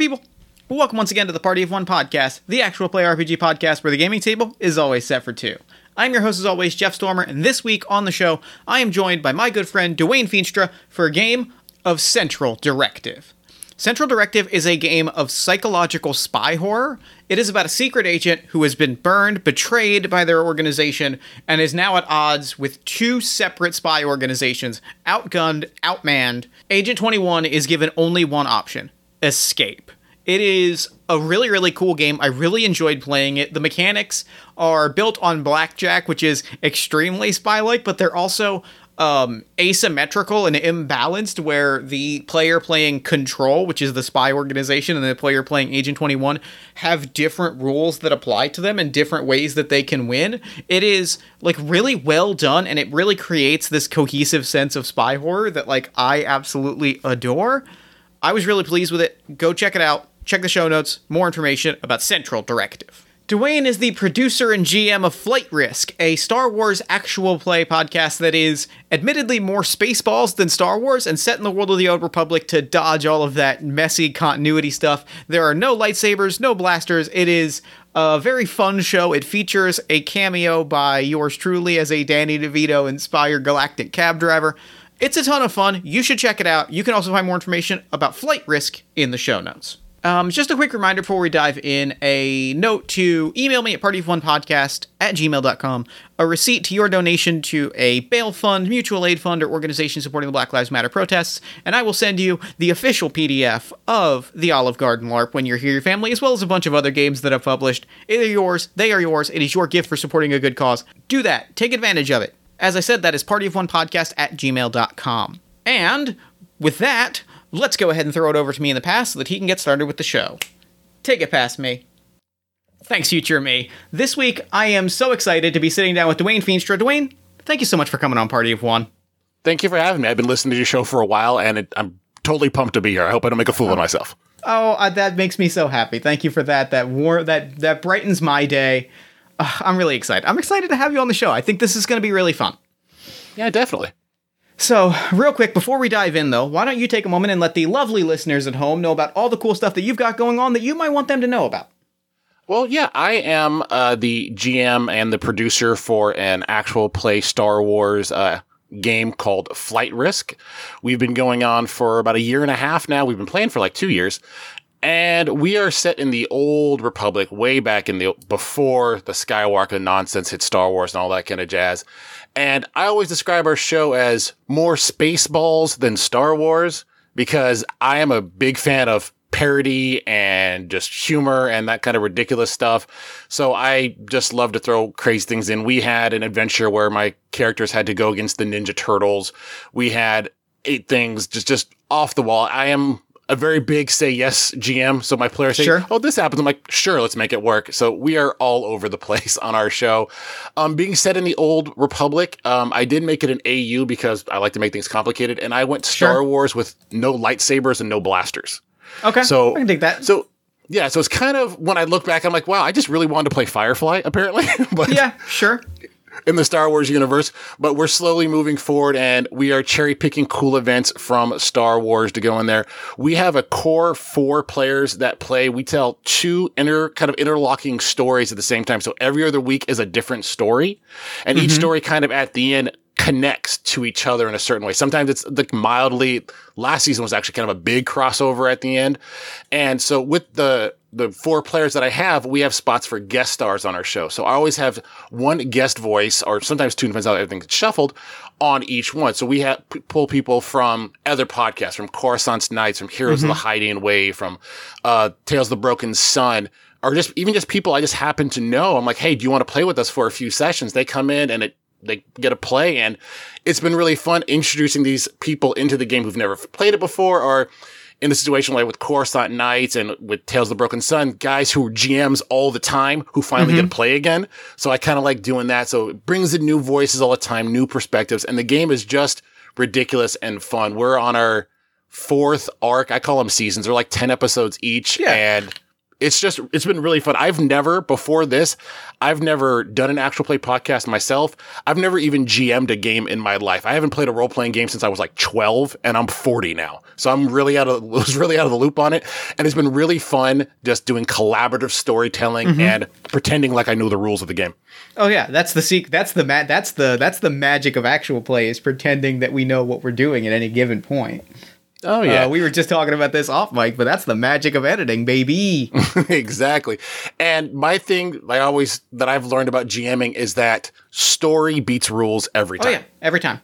people? Welcome once again to the Party of One podcast, the actual play RPG podcast where the gaming table is always set for two. I'm your host, as always, Jeff Stormer, and this week on the show, I am joined by my good friend Dwayne Feenstra for a game of Central Directive. Central Directive is a game of psychological spy horror. It is about a secret agent who has been burned, betrayed by their organization, and is now at odds with two separate spy organizations, outgunned, outmanned. Agent 21 is given only one option escape. It is a really, really cool game. I really enjoyed playing it. The mechanics are built on Blackjack, which is extremely spy like, but they're also um, asymmetrical and imbalanced, where the player playing Control, which is the spy organization, and the player playing Agent 21 have different rules that apply to them and different ways that they can win. It is like really well done, and it really creates this cohesive sense of spy horror that like I absolutely adore. I was really pleased with it. Go check it out. Check the show notes. More information about Central Directive. Dwayne is the producer and GM of Flight Risk, a Star Wars actual play podcast that is admittedly more Spaceballs than Star Wars and set in the world of the Old Republic to dodge all of that messy continuity stuff. There are no lightsabers, no blasters. It is a very fun show. It features a cameo by yours truly as a Danny DeVito inspired galactic cab driver. It's a ton of fun. You should check it out. You can also find more information about Flight Risk in the show notes. Um, just a quick reminder before we dive in a note to email me at partyofonepodcast at gmail.com, a receipt to your donation to a bail fund, mutual aid fund, or organization supporting the Black Lives Matter protests, and I will send you the official PDF of the Olive Garden LARP when you're here, your family, as well as a bunch of other games that I've published. They're yours, they are yours, it is you're gift for supporting a good cause. Do that, take advantage of it. As I said, that is partyofonepodcast at gmail.com. And with that, let's go ahead and throw it over to me in the past so that he can get started with the show. Take it past me. Thanks, future me. This week, I am so excited to be sitting down with Dwayne Feenstra. Dwayne, thank you so much for coming on Party of One. Thank you for having me. I've been listening to your show for a while, and it, I'm totally pumped to be here. I hope I don't make a fool of myself. Oh, uh, that makes me so happy. Thank you for that. That war that that brightens my day. Uh, I'm really excited. I'm excited to have you on the show. I think this is going to be really fun. Yeah, definitely. So, real quick, before we dive in, though, why don't you take a moment and let the lovely listeners at home know about all the cool stuff that you've got going on that you might want them to know about? Well, yeah, I am uh, the GM and the producer for an actual play Star Wars uh, game called Flight Risk. We've been going on for about a year and a half now. We've been playing for like two years. And we are set in the old Republic, way back in the before the Skywalker nonsense hit Star Wars and all that kind of jazz. And I always describe our show as more Spaceballs than Star Wars because I am a big fan of parody and just humor and that kind of ridiculous stuff. So I just love to throw crazy things in. We had an adventure where my characters had to go against the Ninja Turtles. We had eight things just just off the wall. I am a very big say yes GM. So my players say, Sure. "Oh, this happens." I'm like, "Sure, let's make it work." So we are all over the place on our show. Um, being set in the old Republic, um, I did make it an AU because I like to make things complicated, and I went Star Sure. Wars with no lightsabers and no blasters. Okay. So I can dig that. So yeah, so it's kind of when I look back, I'm like, wow, I just really wanted to play Firefly, apparently. but yeah, sure. In the Star Wars universe, but we're slowly moving forward and we are cherry picking cool events from Star Wars to go in there. We have a core four players that play. We tell two inter kind of interlocking stories at the same time. So every other week is a different story and each mm-hmm. story kind of at the end connects to each other in a certain way. Sometimes it's like mildly last season was actually kind of a big crossover at the end. And so with the the four players that I have, we have spots for guest stars on our show. So I always have one guest voice, or sometimes two, depends on how everything gets shuffled, on each one. So we have p- pull people from other podcasts, from Coruscant's Knights, from Heroes of the Hiding Way, from uh, Tales of the Broken Sun, or just even just people I just happen to know. I'm like, hey, do you want to play with us for a few sessions? They come in and it they get a play and it's been really fun introducing these people into the game who've never played it before or in the situation like with Coruscant Knights and with Tales of the Broken Sun, guys who are GMs all the time who finally get to mm-hmm. play again. So I kind of like doing that. So it brings in new voices all the time, new perspectives, and the game is just ridiculous and fun. We're on our fourth arc. I call them seasons. They're like 10 episodes each. Yeah. And it's just it's been really fun. I've never before this, I've never done an actual play podcast myself. I've never even GM'd a game in my life. I haven't played a role playing game since I was like 12 and I'm 40 now. So I'm really out of was really out of the loop on it and it's been really fun just doing collaborative storytelling mm-hmm. and pretending like I know the rules of the game. Oh yeah, that's the seek that's the ma- that's the that's the magic of actual play is pretending that we know what we're doing at any given point. Oh yeah, uh, we were just talking about this off mic, but that's the magic of editing, baby. exactly. And my thing, I always that I've learned about GMing is that story beats rules every time. Oh yeah, every time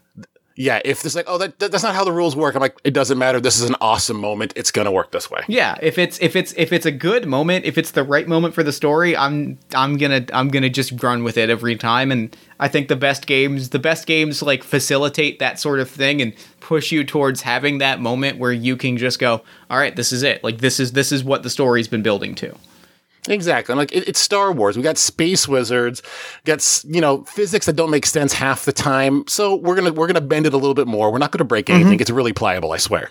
yeah, if it's like, oh, that, that's not how the rules work. I'm like, it doesn't matter. This is an awesome moment. It's gonna work this way. Yeah, if it's if it's if it's a good moment, if it's the right moment for the story, I'm I'm gonna I'm gonna just run with it every time. And I think the best games, the best games, like facilitate that sort of thing and push you towards having that moment where you can just go, all right, this is it. Like this is this is what the story's been building to. Exactly. I'm like it, it's Star Wars. We got space wizards, got you know physics that don't make sense half the time. So we're gonna we're gonna bend it a little bit more. We're not gonna break anything. Mm-hmm. It's really pliable. I swear.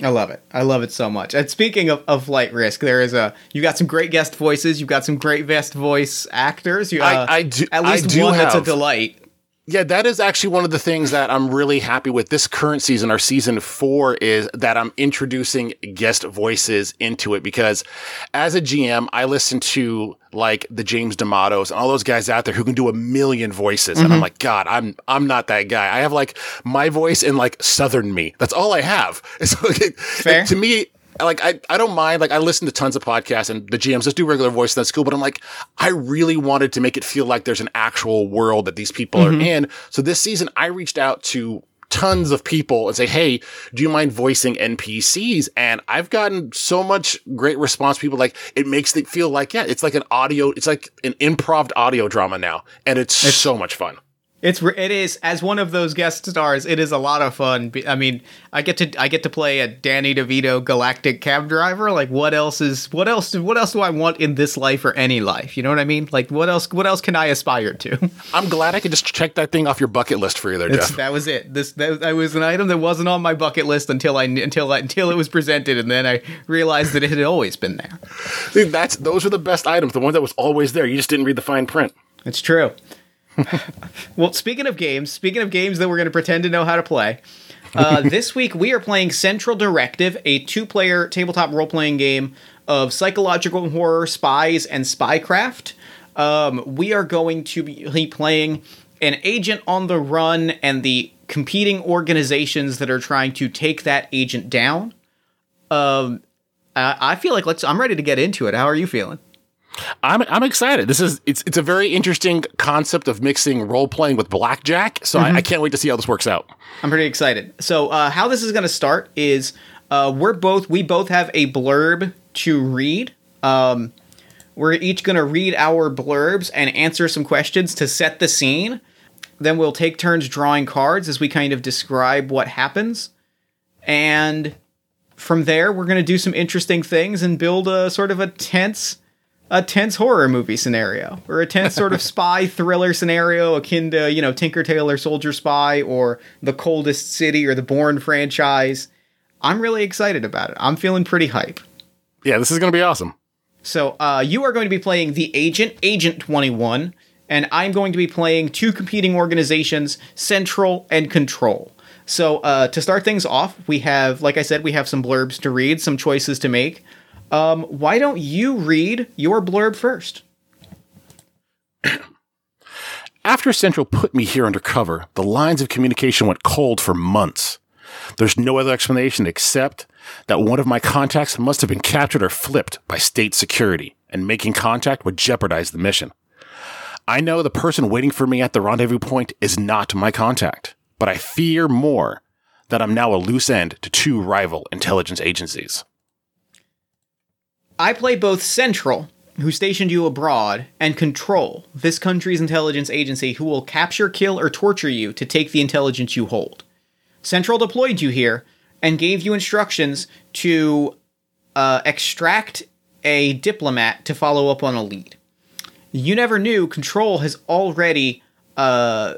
I love it. I love it so much. And speaking of, of flight risk, there is a you got some great guest voices. You've got some great guest voice actors. You, uh, I, I do. At least one have. that's a delight. Yeah, that is actually one of the things that I'm really happy with this current season, our season four, is that I'm introducing guest voices into it because as a GM, I listen to like the James D'Amatos and all those guys out there who can do a million voices. Mm-hmm. And I'm mm-hmm. like, God, I'm, I'm not that guy. I have like my voice and like Southern me. That's all I have. So, like, to me, like I, I don't mind like I listen to tons of podcasts and the GMs just do regular voice and that's cool, but I'm like, I really wanted to make it feel like there's an actual world that these people mm-hmm. are in. So this season I reached out to tons of people and say, Hey, do you mind voicing NPCs? And I've gotten so much great response. People like, it makes it feel like, yeah, it's like an audio, it's like an improv audio drama now. And it's, it's so much fun. It's it is as one of those guest stars. It is a lot of fun. I mean, I get to I get to play a Danny DeVito galactic cab driver. Like, what else is what else what else do I want in this life or any life? You know what I mean? Like, what else what else can I aspire to? I'm glad I could just check that thing off your bucket list for you there, Jeff. That was it. This that, that, was an item that wasn't on my bucket list until I until I, until it was presented, and then I realized that it had always been there. See, that's those are the best items. The one that was always there. You just didn't read the fine print. It's true. well, speaking of games, speaking of games that we're going to pretend to know how to play, uh, this week we are playing Central Directive, a two-player tabletop role-playing game of psychological horror, spies, and spycraft. Um, we are going to be playing an agent on the run and the competing organizations that are trying to take that agent down. Um, I feel like let's. I'm ready to get into it. How are you feeling? I'm I'm excited. This is it's it's a very interesting concept of mixing role playing with blackjack. So mm-hmm. I, I, can't wait to see how this works out. I'm pretty excited. So uh, how this is going to start is uh, we're both we both have a blurb to read. Um, we're each going to read our blurbs and answer some questions to set the scene. Then we'll take turns drawing cards as we kind of describe what happens. And from there, we're going to do some interesting things and build a sort of a tense a tense horror movie scenario or a tense sort of spy thriller scenario akin to, you know, Tinker Tailor Soldier Spy or The Coldest City or the Bourne franchise. I'm really excited about it. I'm feeling pretty hype. Yeah, this is going to be awesome. So, uh, you are going to be playing the Agent, Agent 21, and I'm going to be playing two competing organizations, Central and Control. So, uh, to start things off, we have, like I said, we have some blurbs to read, some choices to make. Um, why don't you read your blurb first? After Central put me here under cover, the lines of communication went cold for months. There's no other explanation except that one of my contacts must have been captured or flipped by state security, and making contact would jeopardize the mission. I know the person waiting for me at the rendezvous point is not my contact, but I fear more that I'm now a loose end to two rival intelligence agencies. I play both Central, who stationed you abroad, and Control, this country's intelligence agency who will capture, kill, or torture you to take the intelligence you hold. Central deployed you here and gave you instructions to uh, extract a diplomat to follow up on a lead. You never knew Control has already uh,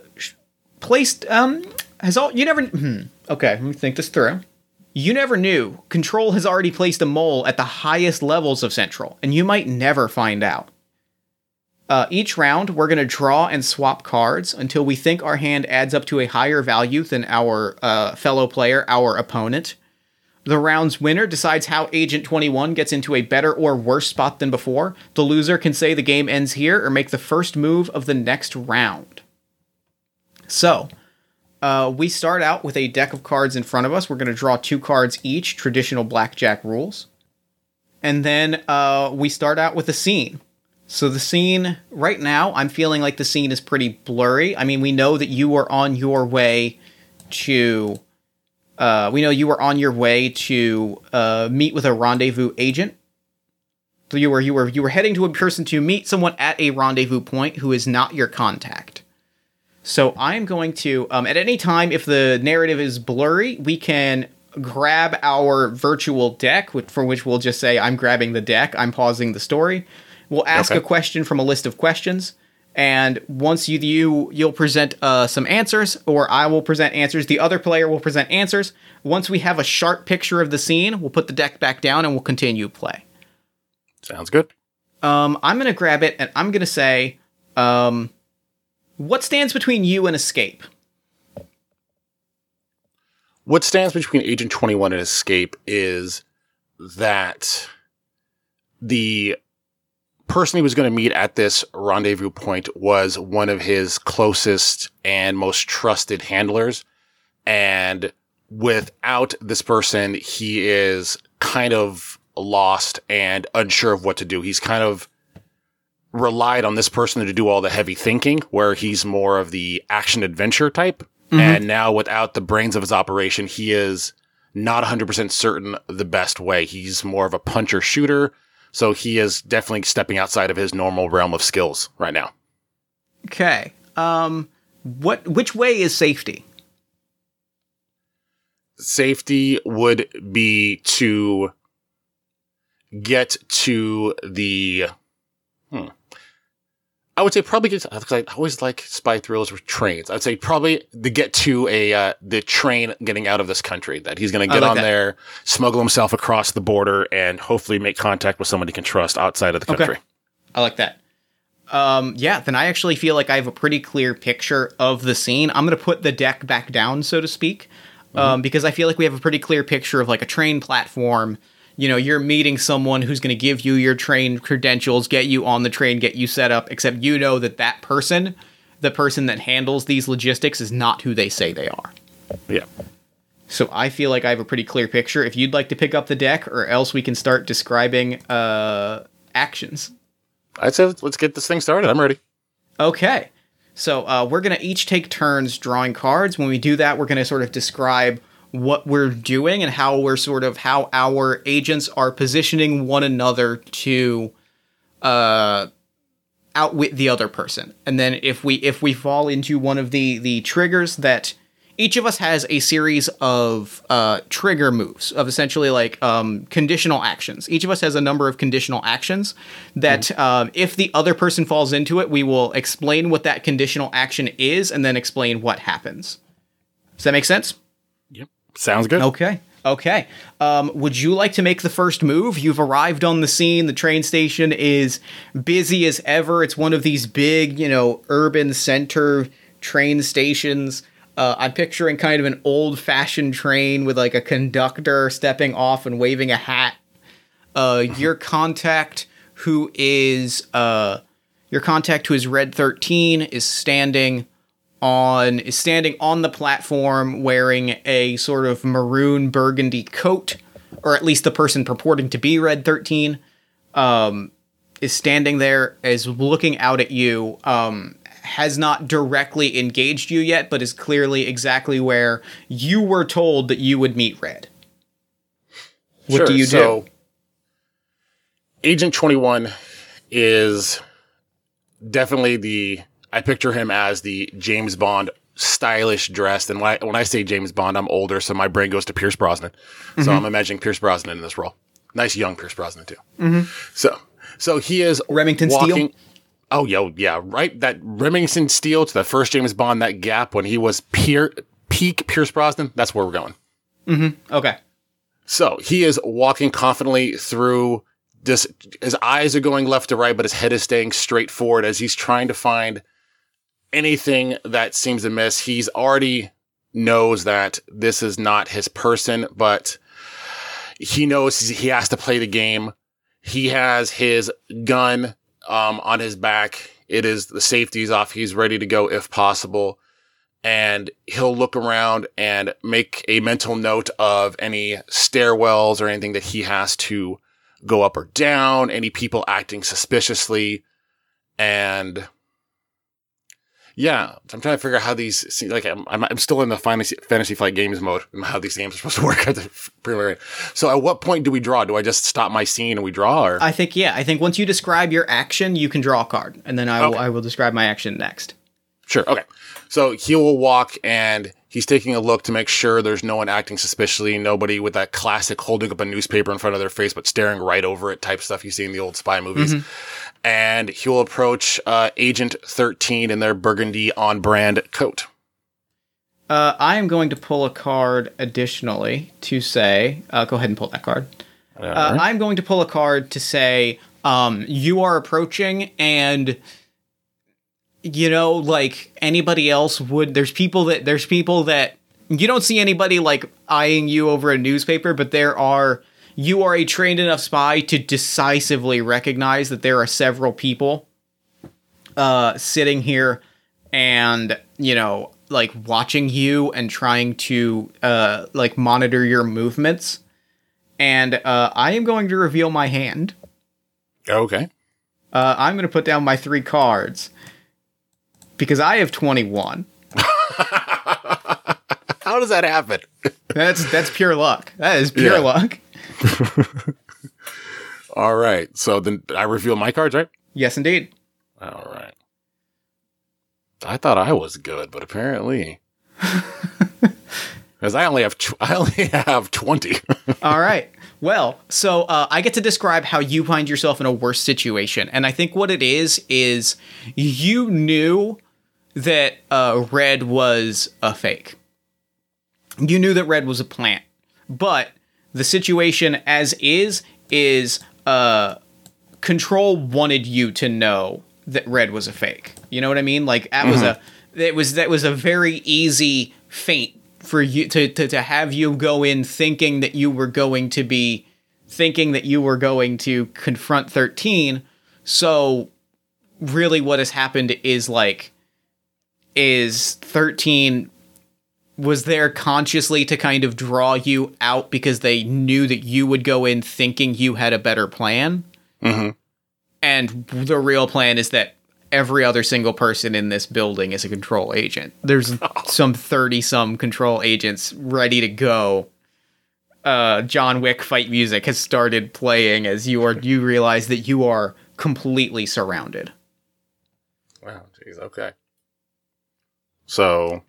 placed um has all you never hmm, okay let me think this through You never knew. Control has already placed a mole at the highest levels of Central, and you might never find out. Uh, each round, we're going to draw and swap cards until we think our hand adds up to a higher value than our uh, fellow player, our opponent. The round's winner decides how Agent 21 gets into a better or worse spot than before. The loser can say the game ends here or make the first move of the next round. So, uh, we start out with a deck of cards in front of us. We're going to draw two cards each, traditional blackjack rules. And then uh, we start out with a scene. So the scene right now, I'm feeling like the scene is pretty blurry. I mean, we know that you were on your way to. Uh, we know you were on your way to uh, meet with a rendezvous agent. So you were you were you were heading to a person to meet someone at a rendezvous point who is not your contact. So I'm going to um, at any time if the narrative is blurry, we can grab our virtual deck, for which we'll just say I'm grabbing the deck. I'm pausing the story We'll ask okay. a question from a list of questions, and once you you you'll present uh, some answers, or I will present answers. The other player will present answers. Once we have a sharp picture of the scene, we'll put the deck back down and we'll continue play. Sounds good. Um, I'm gonna grab it and I'm gonna say, um, what stands between you and escape? What stands between Agent 21 and Escape is that the person he was going to meet at this rendezvous point was one of his closest and most trusted handlers. And without this person, he is kind of lost and unsure of what to do. He's kind of relied on this person to do all the heavy thinking, where he's more of the action adventure type. Mm-hmm. And now without the brains of his operation, he is not 100% certain the best way. He's more of a puncher shooter so he is definitely stepping outside of his normal realm of skills right now. Okay. Um what which way is safety? Safety would be to get to the I would say probably get because I always like spy thrillers with trains. I'd say probably to get to a uh, the train getting out of this country that he's going to get like on that. there, smuggle himself across the border, and hopefully make contact with someone he can trust outside of the country. Okay. I like that. Um, yeah, then I actually feel like I have a pretty clear picture of the scene. I'm going to put the deck back down, so to speak, mm-hmm. um, because I feel like we have a pretty clear picture of like a train platform you know, you're meeting someone who's going to give you your train credentials, get you on the train, get you set up, except you know that that person, the person that handles these logistics, is not who they say they are. Yeah. So I feel like I have a pretty clear picture. If you'd like to pick up the deck, or else we can start describing uh, actions. I'd say let's get this thing started. I'm ready. Okay. So uh, we're going to each take turns drawing cards. When we do that, we're going to sort of describe what we're doing and how we're sort of how our agents are positioning one another to uh outwit the other person. And then if we if we fall into one of the the triggers that each of us has a series of uh, trigger moves of essentially like um, conditional actions. Each of us has a number of conditional actions that, mm uh, if the other person falls into it, we will explain what that conditional action is and then explain what happens. Does that make sense? Sounds good. Okay. Okay. Um, would you like to make the first move? You've arrived on the scene. The train station is busy as ever. It's one of these big, you know, urban center train stations. Uh, I'm picturing kind of an old fashioned train with like a conductor stepping off and waving a hat. Uh, your contact, who is uh, your contact, who is Red 13, is standing on is standing on the platform wearing a sort of maroon burgundy coat, or at least the person purporting to be Red 13 um, is standing there, is looking out at you, um, has not directly engaged you yet, but is clearly exactly where you were told that you would meet Red. What sure, do you so do? Agent 21 is definitely the I picture him as the James Bond stylish dressed. And when I, when I say James Bond, I'm older, so my brain goes to Pierce Brosnan. Mm-hmm. So I'm imagining Pierce Brosnan in this role. Nice young Pierce Brosnan too. Mm-hmm. So, so he is Remington walking, Steele. Oh, yo, yeah, right. That Remington Steele to the first James Bond, that gap when he was peer, peak Pierce Brosnan. That's where we're going. Mm-hmm. Okay. So he is walking confidently through this. His eyes are going left to right, but his head is staying straight forward as he's trying to find anything that seems amiss. He's already knows that this is not his person, but he knows he has to play the game. He has his gun um, on his back. It is the safety's off. He's ready to go if possible. And he'll look around and make a mental note of any stairwells or anything that he has to go up or down, any people acting suspiciously. And yeah, I'm trying to figure out how these like I'm, I'm still in the fantasy fantasy flight games mode and how these games are supposed to work at the preliminary. So at what point do we draw? Do I just stop my scene and we draw? Or I think yeah. I think once you describe your action, you can draw a card, and then I will Okay. I will describe my action next. Sure. Okay. So he will walk and he's taking a look to make sure there's no one acting suspiciously, nobody with that classic holding up a newspaper in front of their face but staring right over it type stuff you see in the old spy movies. Mm-hmm. And he will approach uh, Agent 13 in their burgundy on brand coat. Uh, I am going to pull a card additionally to say. Uh, go ahead and pull that card. Uh, I'm going to pull a card to say um, you are approaching, and you know, like anybody else would. There's people that there's people that you don't see anybody like eyeing you over a newspaper, but there are. You are a trained enough spy to decisively recognize that there are several people uh, sitting here and you know like watching you and trying to uh like monitor your movements and uh i am going to reveal my hand Okay. uh i'm going to put down my three cards because i have 21 How does that happen? that's that's pure luck that is pure Yeah. luck All right. So then I reveal my cards, right? yes indeed All right. I thought I was good, but apparently, because I only have tw- I only have twenty. All right. Well, so uh, I get to describe how you find yourself in a worse situation, and I think what it is is you knew that uh, red was a fake. You knew that red was a plant, but the situation as is is uh, control wanted you to know that red was a fake. You know what I mean? Like that was a it was that was a very easy feint for you to, to to have you go in thinking that you were going to be thinking that you were going to confront 13. So really what has happened is like is 13 was there consciously to kind of draw you out because they knew that you would go in thinking you had a better plan. Mhm. And the real plan is that every other single person in this building is a control agent. There's some 30 some control agents ready to go. Uh, John Wick fight music has started playing as you are you realize that you are completely surrounded. Wow, jeez, okay. So,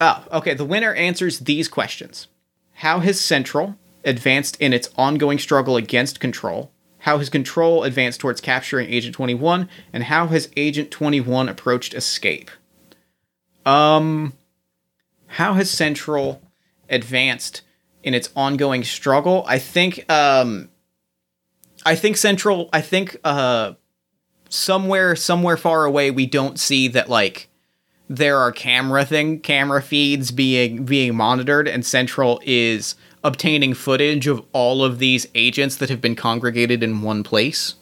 Oh, okay. The winner answers these questions. How has Central advanced in its ongoing struggle against Control? How has Control advanced towards capturing Agent 21? And how has Agent 21 approached escape? Um, how has Central advanced in its ongoing struggle? I think, um, I think Central, I think, uh, somewhere, somewhere far away, we don't see that, like, there are camera thing camera feeds being being monitored and central is obtaining footage of all of these agents that have been congregated in one place.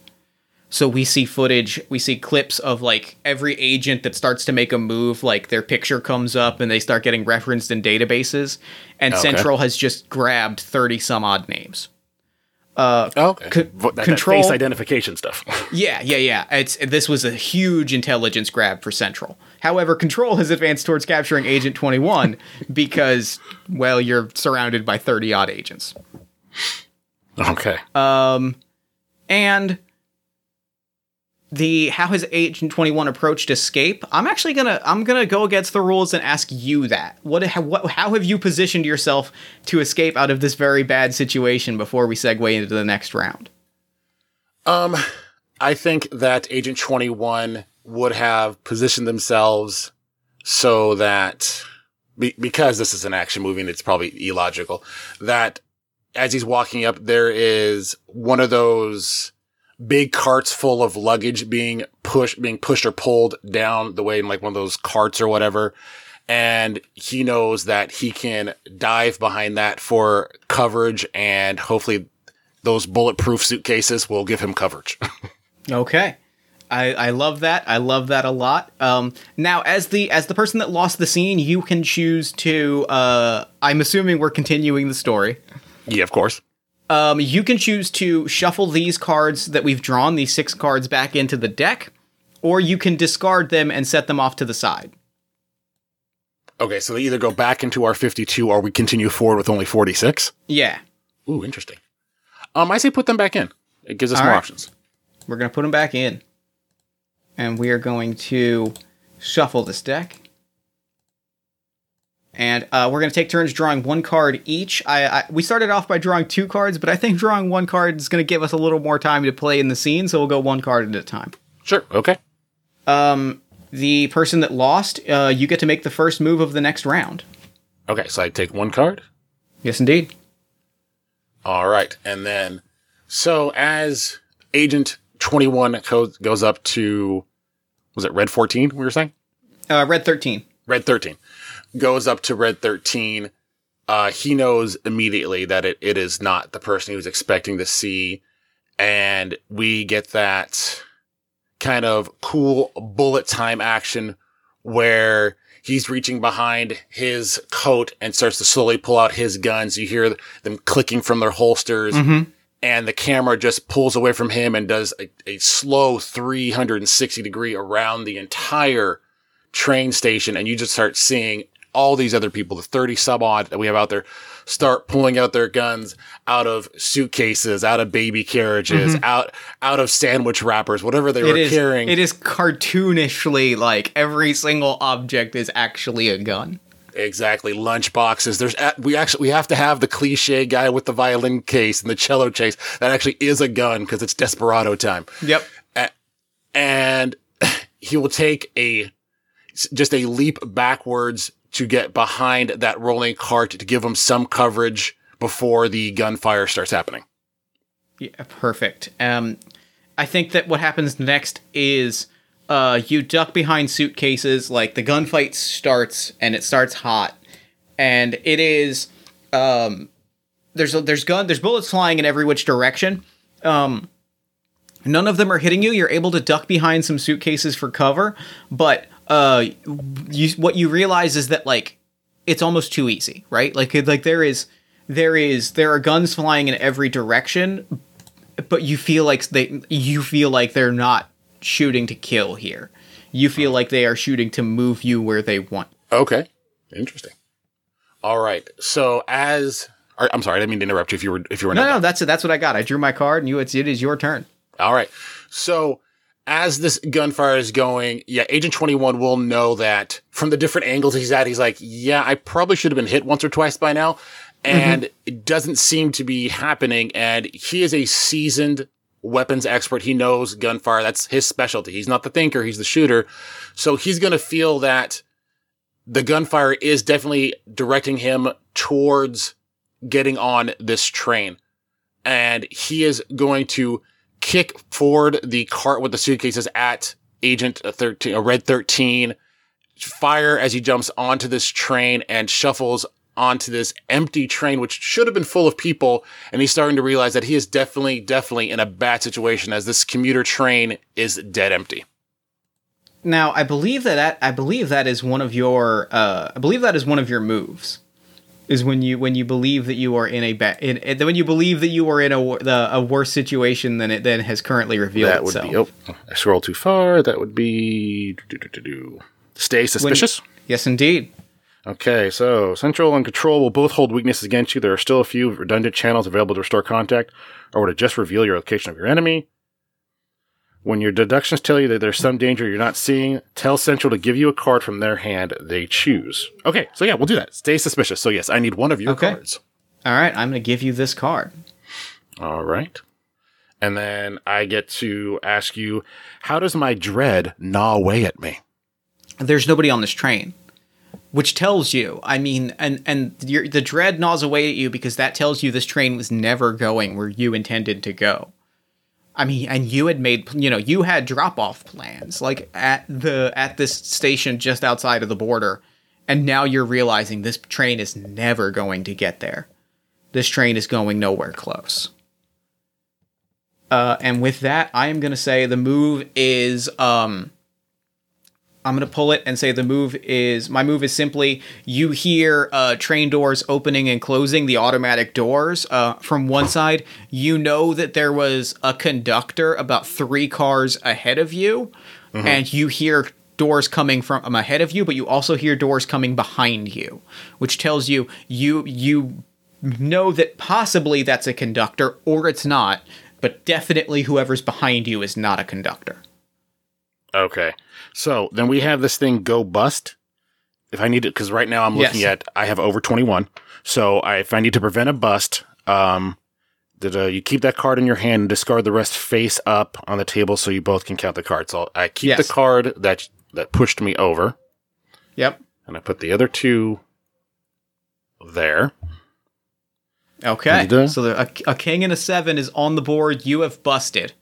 So we see footage we see clips of like every agent that starts to make a move like their picture comes up and they start getting referenced in databases. And Okay. central has just grabbed 30 some odd names okay. Co- That, that control face identification stuff. yeah, yeah, yeah. It's this was a huge intelligence grab for Central. However, Control has advanced towards capturing Agent 21 because well, you're surrounded by 30 odd agents. okay. Um, and the how has Agent 21 approached escape? I'm actually going to I'm going to go against the rules and ask you that. What how, what how have you positioned yourself to escape out of this very bad situation before we segue into the next round? Um, I think that Agent 21 would have positioned themselves so that be, because this is an action movie and it's probably illogical that as he's walking up, there is one of those big carts full of luggage being pushed, being pushed or pulled down the way in like one of those carts or whatever. And he knows that he can dive behind that for coverage and hopefully those bulletproof suitcases will give him coverage. Okay. I, I love that. I love that a lot. Um, now, as the as the person that lost the scene, you can choose to. Uh, I'm assuming we're continuing the story. yeah, of course. Um, you can choose to shuffle these cards that we've drawn, these six cards, back into the deck, or you can discard them and set them off to the side. Okay, so they either go back into our 52 or we continue forward with only 46. Yeah, Ooh, interesting. Um, I say put them back in. It gives us All more right. options. we're gonna put them back in, and we are going to shuffle this deck. And uh, we're going to take turns drawing one card each. I, I we started off by drawing two cards, but I think drawing one card is going to give us a little more time to play in the scene, so we'll go one card at a time. Sure. Okay. Um, the person that lost, uh, you get to make the first move of the next round. Okay, so I take one card. Yes, indeed. All right, and then so as Agent 21 co- goes up to was it Red 14? We were saying Uh, red thirteen. Red 13 goes up to Red 13. Uh, he knows immediately that it, it is not the person he was expecting to see. And we get that kind of cool bullet time action where he's reaching behind his coat and starts to slowly pull out his guns. You hear them clicking from their holsters and the camera just pulls away from him and does a, a slow 360 degree around the entire train station and you just start seeing all these other people, the 30 sub odd that we have out there, start pulling out their guns out of suitcases, out of baby carriages, mm-hmm. out out of sandwich wrappers, whatever they It were is. carrying. It is cartoonishly like every single object is actually a gun. Exactly, lunch boxes. There's we actually we have to have the cliche guy with the violin case and the cello case that actually is a gun because it's desperado time. Yep. and he will take a just a leap backwards to get behind that rolling cart to give them some coverage before the gunfire starts happening. Yeah, perfect. Um, I think that what happens next is uh, you duck behind suitcases, like the gunfight starts and it starts hot, and it is um, there's there's gun there's bullets flying in every which direction. Um, none of them are hitting you. You're able to duck behind some suitcases for cover, but uh, you what you realize is that like it's almost too easy, right? Like like there is there is there are guns flying in every direction, but you feel like they you feel like they're not shooting to kill here. You feel like they are shooting to move you where they want. Okay, interesting. All right. So as I'm sorry, I didn't mean to interrupt you. If you were if you were No, not no, that's it. That's what I got. I drew my card, and you it's it is your turn. All right. So as this gunfire is going, yeah, Agent 21 will know that from the different angles he's at, he's like, yeah, I probably should have been hit once or twice by now. Mm-hmm. And it doesn't seem to be happening. And he is a seasoned weapons expert. He knows gunfire. That's his specialty. He's not the thinker. He's the shooter. So he's going to feel that the gunfire is definitely directing him towards getting on this train. And he is going to kick forward the cart with the suitcases at Agent 13, uh, Red 13, fire as he jumps onto this train and shuffles onto this empty train, which should have been full of people. And he's starting to realize that he is definitely, definitely in a bad situation as this commuter train is dead empty. Now, I believe that, that I believe that is one of your uh, I believe that is one of your moves. Is when you when you believe that you are in a bad in, when you believe that you are in a the, a worse situation than it than has currently revealed That would itself. be, oh, I scroll too far. That would be, do, do, do, do. stay suspicious. Yes, indeed. Okay, so Central and Control will both hold weaknesses against you. There are still a few redundant channels available to restore contact or to just reveal your location of your enemy. When your deductions tell you that there's some danger you're not seeing, tell Central to give you a card from their hand they choose. Okay, so yeah, we'll do that. Stay suspicious. So yes, I need one of your Okay. cards. All right, I'm going to give you this card. All right. And then I get to ask you, how does my dread gnaw away at me? There's nobody on this train. which tells you, I mean, and and your, the dread gnaws away at you because that tells you this train was never going where you intended to go. I mean, and you had made, you know, you had drop off plans like at the at this station just outside of the border, and now you're realizing this train is never going to get there. This train is going nowhere close. Uh, and with that, I am going to say the move is um, I'm gonna pull it and say the move is my move is simply you hear uh, train doors opening and closing the automatic doors uh, from one side. You know that there was a conductor about three cars ahead of you, mm-hmm. and you hear doors coming from um, ahead of you, but you also hear doors coming behind you, which tells you you you know that possibly that's a conductor or it's not, but definitely whoever's behind you is not a conductor. Okay. So then we have this thing go bust. If I need to, because right now I'm looking yes. at, I have over 21. So I, if I need to prevent a bust, um, that uh, you keep that card in your hand and discard the rest face up on the table so you both can count the cards. So I keep yes. the card that that pushed me over. Yep. And I put the other two there. Okay. So the, a, a, king and a seven is on the board. You have busted,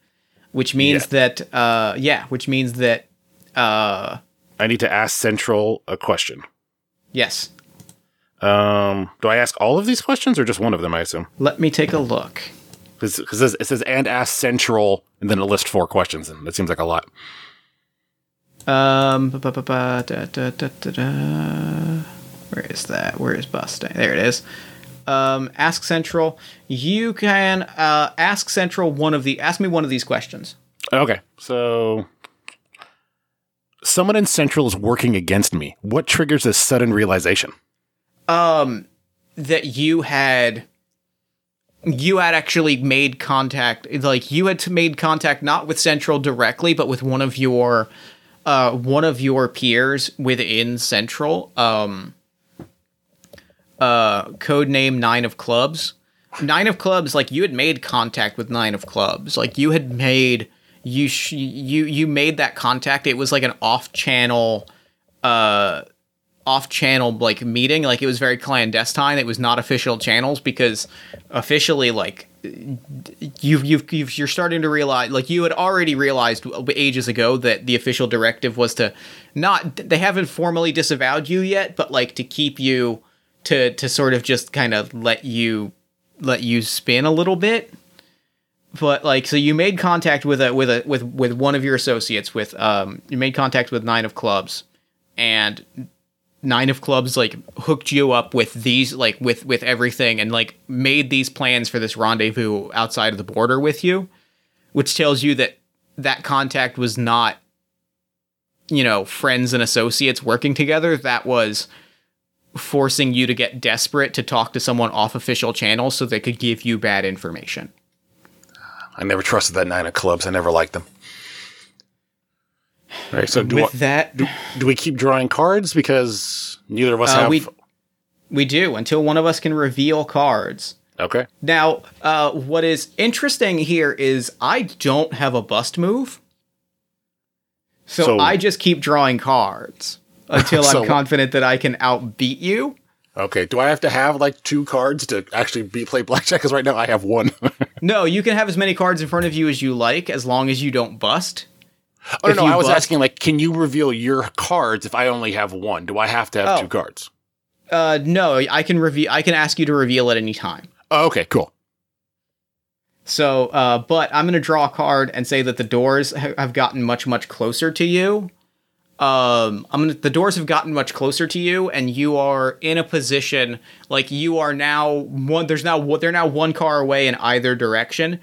which means yeah. that uh, yeah, which means that uh, I need to ask Central a question. Yes. Um, do I ask all of these questions or just one of them? I assume. Let me take a look. Because it says and ask Central, and then it lists four questions, and that seems like a lot. Um, da, da, da, where is that? Where is busting? There it is. Um, ask Central. You can uh, ask Central one of the. Ask me one of these questions. Okay, so someone in Central is working against me. What triggers this sudden realization? Um, that you had you had actually made contact like you had made contact not with central directly but with one of your uh one of your peers within central um uh code name nine of clubs nine of clubs like you had made contact with nine of clubs like you had made you sh- you you made that contact. It was like an off channel, uh, off channel like meeting. Like it was very clandestine. It was not official channels because officially like you've, you've, you've you're starting to realize like you had already realized ages ago that the official directive was to not they haven't formally disavowed you yet but like to keep you to to sort of just kind of let you let you spin a little bit but like so you made contact with a with a with with one of your associates with um you made contact with nine of clubs and nine of clubs like hooked you up with these like with with everything and like made these plans for this rendezvous outside of the border with you which tells you that that contact was not you know friends and associates working together. That was forcing you to get desperate to talk to someone off official channels so they could give you bad information I never trusted that nine of clubs. I never liked them. All right. So do with I, that, do, do, we keep drawing cards because neither of us uh, have? We, we do until one of us can reveal cards. Okay. Now, uh, what is interesting here is I don't have a bust move, so, so I just keep drawing cards until so I'm confident that I can outbeat you. Okay. Do I have to have like two cards to actually be play blackjack? Because right now I have one. no, you can have as many cards in front of you as you like, as long as you don't bust. Oh if no, I was bust, asking like, can you reveal your cards if I only have one? Do I have to have two cards? Uh, no, I can reveal. I can ask you to reveal at any time. Oh, okay, cool. So, uh, but I'm going to draw a card and say that the doors ha- have gotten much, much closer to you um gonna the doors have gotten much closer to you and you are in a position like you are now one there's now they're now one car away in either direction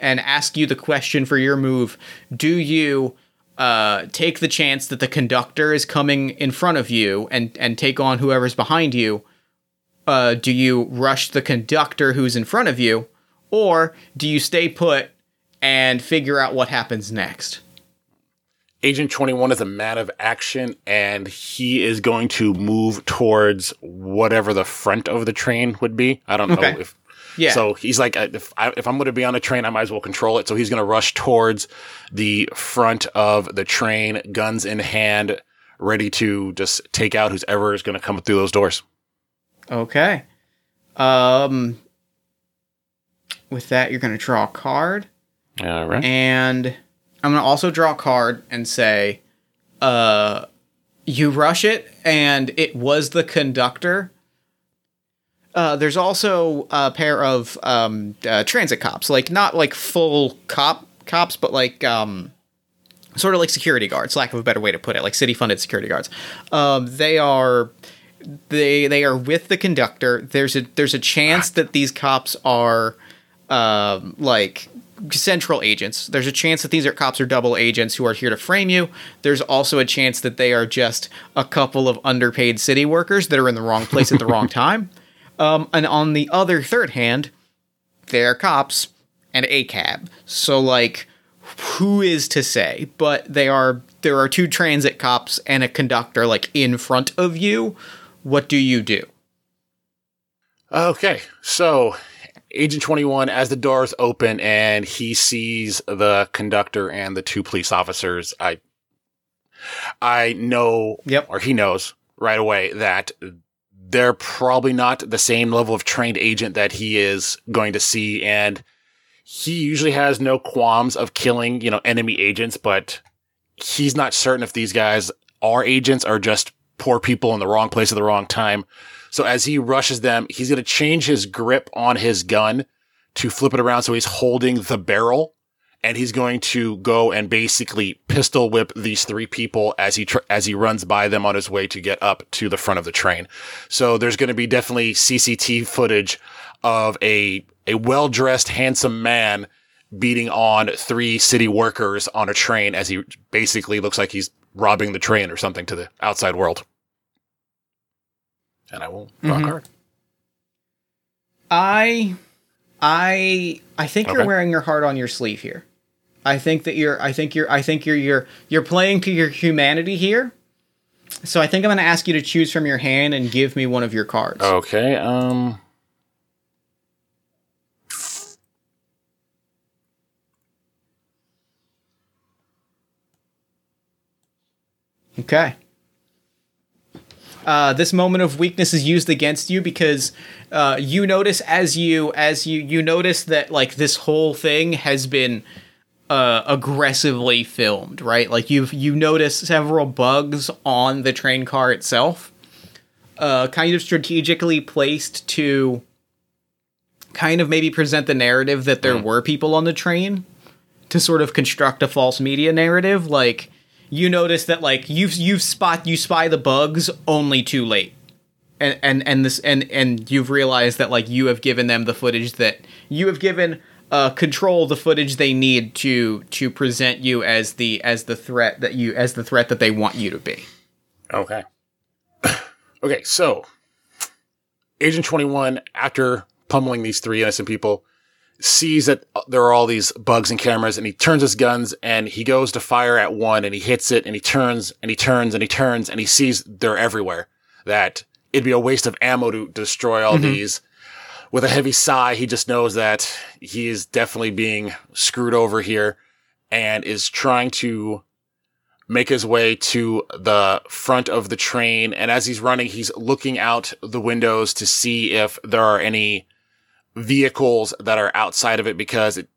and ask you the question for your move. Do you uh take the chance that the conductor is coming in front of you and and take on whoever's behind you? Uh do you rush the conductor who's in front of you or do you stay put and figure out what happens next Agent 21 is a man of action and he is going to move towards whatever the front of the train would be. I don't okay. know if. Yeah. So he's like, if, I, if I'm going to be on a train, I might as well control it. So he's going to rush towards the front of the train, guns in hand, ready to just take out whoever is going to come through those doors. Okay. Um. With that, you're going to draw a card, All right. and I'm to also draw a card and say, uh, you rush it, and it was the conductor. Uh, there's also a pair of um, uh, transit cops, like not like full cop cops, but like um, sort of like security guards, lack of a better way to put it, like city funded security guards. Um, they are they they are with the conductor. There's a there's a chance that these cops are um, like central agents. There's a chance that these are cops or double agents who are here to frame you. There's also a chance that they are just a couple of underpaid city workers that are in the wrong place at the wrong time. Um, and on the other third hand, they're cops and a cab. So like who is to say? But they are there are two transit cops and a conductor like in front of you. What do you do? Okay, so Agent 21, as the doors open and he sees the conductor and the two police officers, I, I know, Yep. or he knows right away that they're probably not the same level of trained agent that he is going to see. And he usually has no qualms of killing, you know, enemy agents, but he's not certain if these guys are agents or just poor people in the wrong place at the wrong time. So as he rushes them, he's going to change his grip on his gun to flip it around so he's holding the barrel and he's going to go and basically pistol whip these three people as he tr- as he runs by them on his way to get up to the front of the train. So there's going to be definitely CCTV footage of a a well-dressed handsome man beating on three city workers on a train as he basically looks like he's robbing the train or something to the outside world. And I will draw Mhm. a card. I I I think you're wearing your heart on your sleeve here. I think that you're I think you're I think you're you're you're playing to your humanity here. So I think I'm going to ask you to choose from your hand and give me one of your cards. Okay. Um. Okay. Uh, this moment of weakness is used against you because uh, you notice as you as you you notice that like this whole thing has been uh, aggressively filmed, right? Like you've you notice several bugs on the train car itself, uh, kind of strategically placed to kind of maybe present the narrative that there were people on the train to sort of construct a false media narrative like you notice that like you've you've spot you spy the bugs only too late and and and this and and you've realized that like you have given them the footage that you have given uh control the footage they need to to present you as the as the threat that you as the threat that they want you to be Okay. okay. So, Agent Twenty One, after pummeling these three innocent people, sees that there are all these bugs and cameras, and he turns his guns and he goes to fire at one, and he hits it, and he turns and he turns and he turns, and he sees they're everywhere. That it'd be a waste of ammo to destroy all mm-hmm. these. With a heavy sigh, he just knows that he is definitely being screwed over here, and is trying to make his way to the front of the train. And as he's running, he's looking out the windows to see if there are any vehicles that are outside of it because it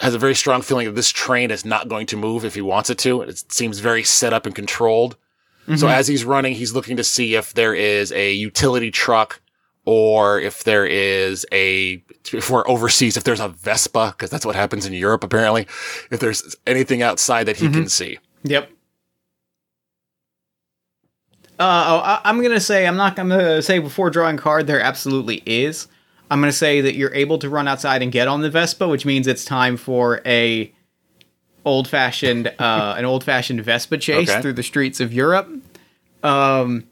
has a very strong feeling that this train is not going to move if he wants it to. It seems very set up and controlled. So as he's running, he's looking to see if there is a utility truck or if there is a, if we're overseas, if there's a Vespa, because that's what happens in Europe apparently, if there's anything outside that he can see. Yep. Uh, oh, I, I'm gonna say I'm not gonna say before drawing card there absolutely is. I'm gonna say that you're able to run outside and get on the Vespa, which means it's time for a old fashioned uh, an old fashioned Vespa chase Okay. through the streets of Europe. Um,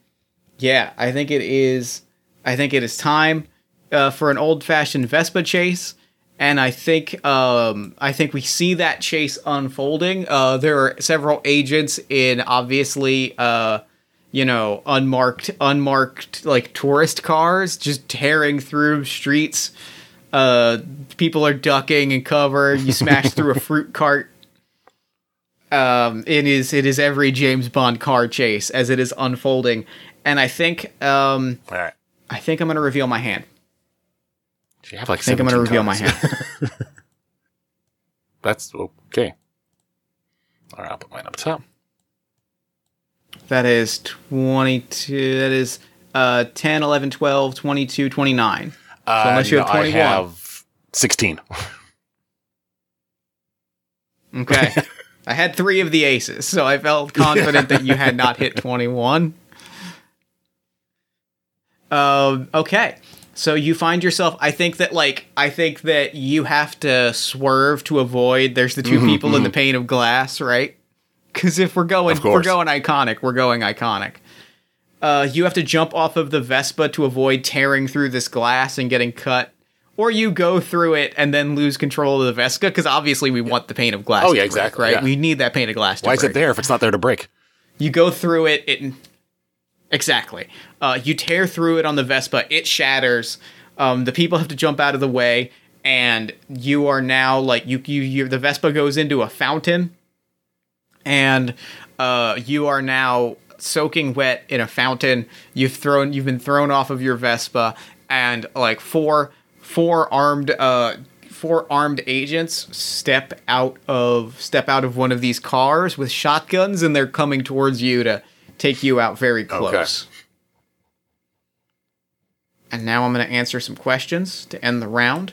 yeah, I think it is. I think it is time uh, for an old fashioned Vespa chase. And I think um, I think we see that chase unfolding. Uh, there are several agents in obviously uh, you know unmarked unmarked like tourist cars just tearing through streets. Uh, people are ducking and cover. You smash through a fruit cart. Um, it is it is every James Bond car chase as it is unfolding, and I think um, All right. I think I'm gonna reveal my hand. You have like I think I'm gonna 17 reveal my hand. That's okay. All right, I'll put mine up top. That is 22. That is uh 10, 11, 12, 22, 29. Uh, unless you have 21. I have 16. Okay. I had three of the aces, so I felt confident that you had not hit 21. Um, okay. So you find yourself I think that like I think that you have to swerve to avoid there's the 2 Mm-hmm, people in the pane of glass, right? Cuz if we're going we're going iconic, we're going iconic. Uh, you have to jump off of the Vespa to avoid tearing through this glass and getting cut. Or you go through it and then lose control of the Vespa because obviously we want the pane of glass. Oh, to yeah, break, exactly, right? yeah. We need that pane of glass. To Why is it there if it's not there to break? You go through it. It exactly. Uh, you tear through it on the Vespa. It shatters. Um, the people have to jump out of the way, and you are now like you you you. The Vespa goes into a fountain, and uh, you are now soaking wet in a fountain. You've thrown. You've been thrown off of your Vespa, and like four four armed uh four armed agents step out of step out of one of these cars with shotguns and they're coming towards you to take you out very close. Okay. And now I'm going to answer some questions to end the round.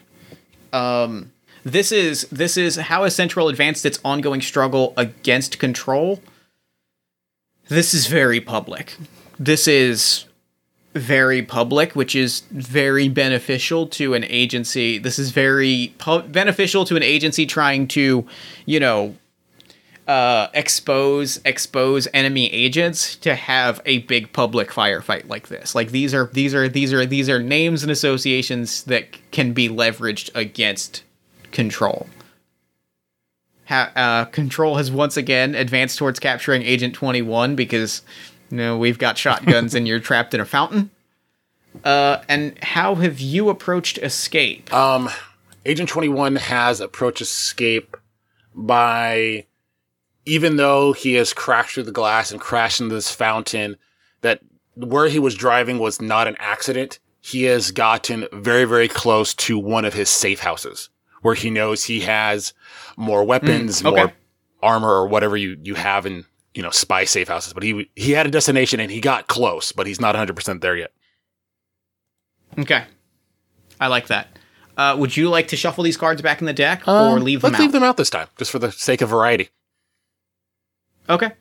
Um this is this is how has Central advanced its ongoing struggle against control. This is very public. This is very public, which is very beneficial to an agency. This is very pu- beneficial to an agency trying to, you know, uh, expose expose enemy agents to have a big public firefight like this. Like these are these are these are these are names and associations that can be leveraged against control. Ha- uh, control has once again advanced towards capturing Agent Twenty One because you know we've got shotguns and you're trapped in a fountain. Uh, and how have you approached escape? Um, Agent 21 has approached escape by, even though he has crashed through the glass and crashed into this fountain, that where he was driving was not an accident. He has gotten very, very close to one of his safe houses where he knows he has more weapons, Mm, okay. more armor, or whatever you, you have in, you know, spy safe houses. But he, he had a destination and he got close, but he's not 100% there yet. Okay, I like that. Uh, would you like to shuffle these cards back in the deck or leave them Um, Let's out? leave them out this time, just for the sake of variety. Okay.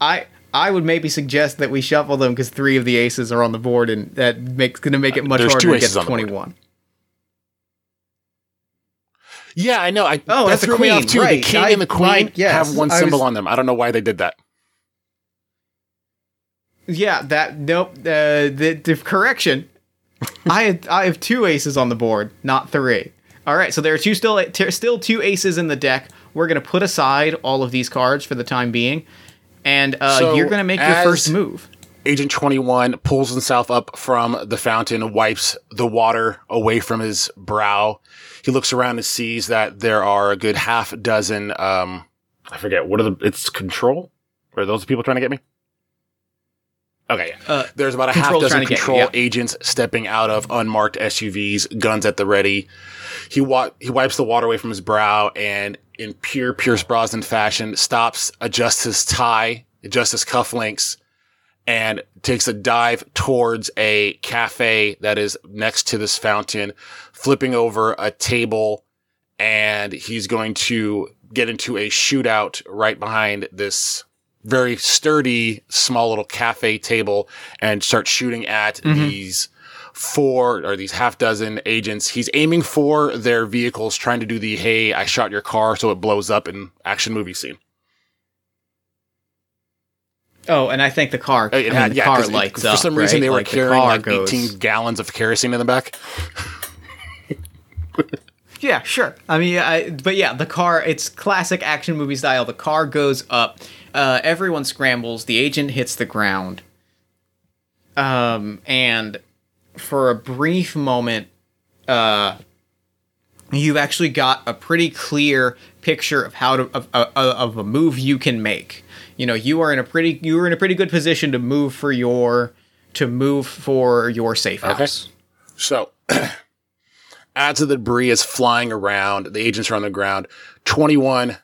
I I would maybe suggest that we shuffle them because three of the aces are on the board, and that makes going to make it much There's harder two to get to on the board. twenty-one. Yeah, I know. I, Oh, that's the queen, too. right. The king I- and the queen mine- yes, have one symbol was- on them. I don't know why they did that. Yeah, that nope. Uh, the, the correction. I had, I have two aces on the board, not three. All right, so there are two still still two aces in the deck. We're gonna put aside all of these cards for the time being, and uh, So, you're gonna make your first move. Agent 21 pulls himself up from the fountain, wipes the water away from his brow. He looks around and sees that there are a good half dozen, um, I forget, what are the, it's control? Are those the people trying to get me? Okay. yeah. Uh, There's about a half dozen control yeah. agents stepping out of unmarked SUVs, guns at the ready. He wa- he wipes the water away from his brow and in pure Pierce Brosnan fashion stops, adjusts his tie, adjusts his cufflinks, and takes a dive towards a cafe that is next to this fountain, flipping over a table, and he's going to get into a shootout right behind this very sturdy, small little cafe table and start shooting at these four or these half dozen agents. He's aiming for their vehicles, trying to do the hey, I shot your car so it blows up in action movie scene. Oh, and I think the car. Uh, It I mean, had, the yeah, car 'cause it- lights for some reason right? they were Like, carrying car like goes- 18 gallons of kerosene in the back. Yeah, sure. I mean, I, but yeah, the car, it's classic action movie style. The car goes up, uh, everyone scrambles, the agent hits the ground. Um, and for a brief moment, uh, you've actually got a pretty clear picture of how to of, of, of a move you can make. You know, you are in a pretty you are in a pretty good position to move for your to move for your safe house. Okay. So, as the debris is flying around, the agents are on the ground. 21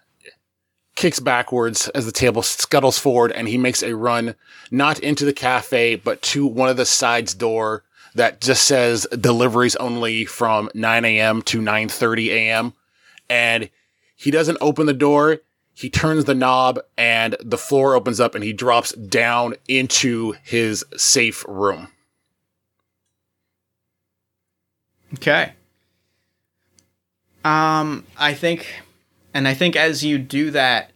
kicks backwards as the table scuttles forward and he makes a run not into the cafe, but to one of the sides door that just says deliveries only from 9 a.m. to 9:30 a.m. And he doesn't open the door. He turns the knob and the floor opens up and he drops down into his safe room. Okay. Um, I think, and I think as you do that,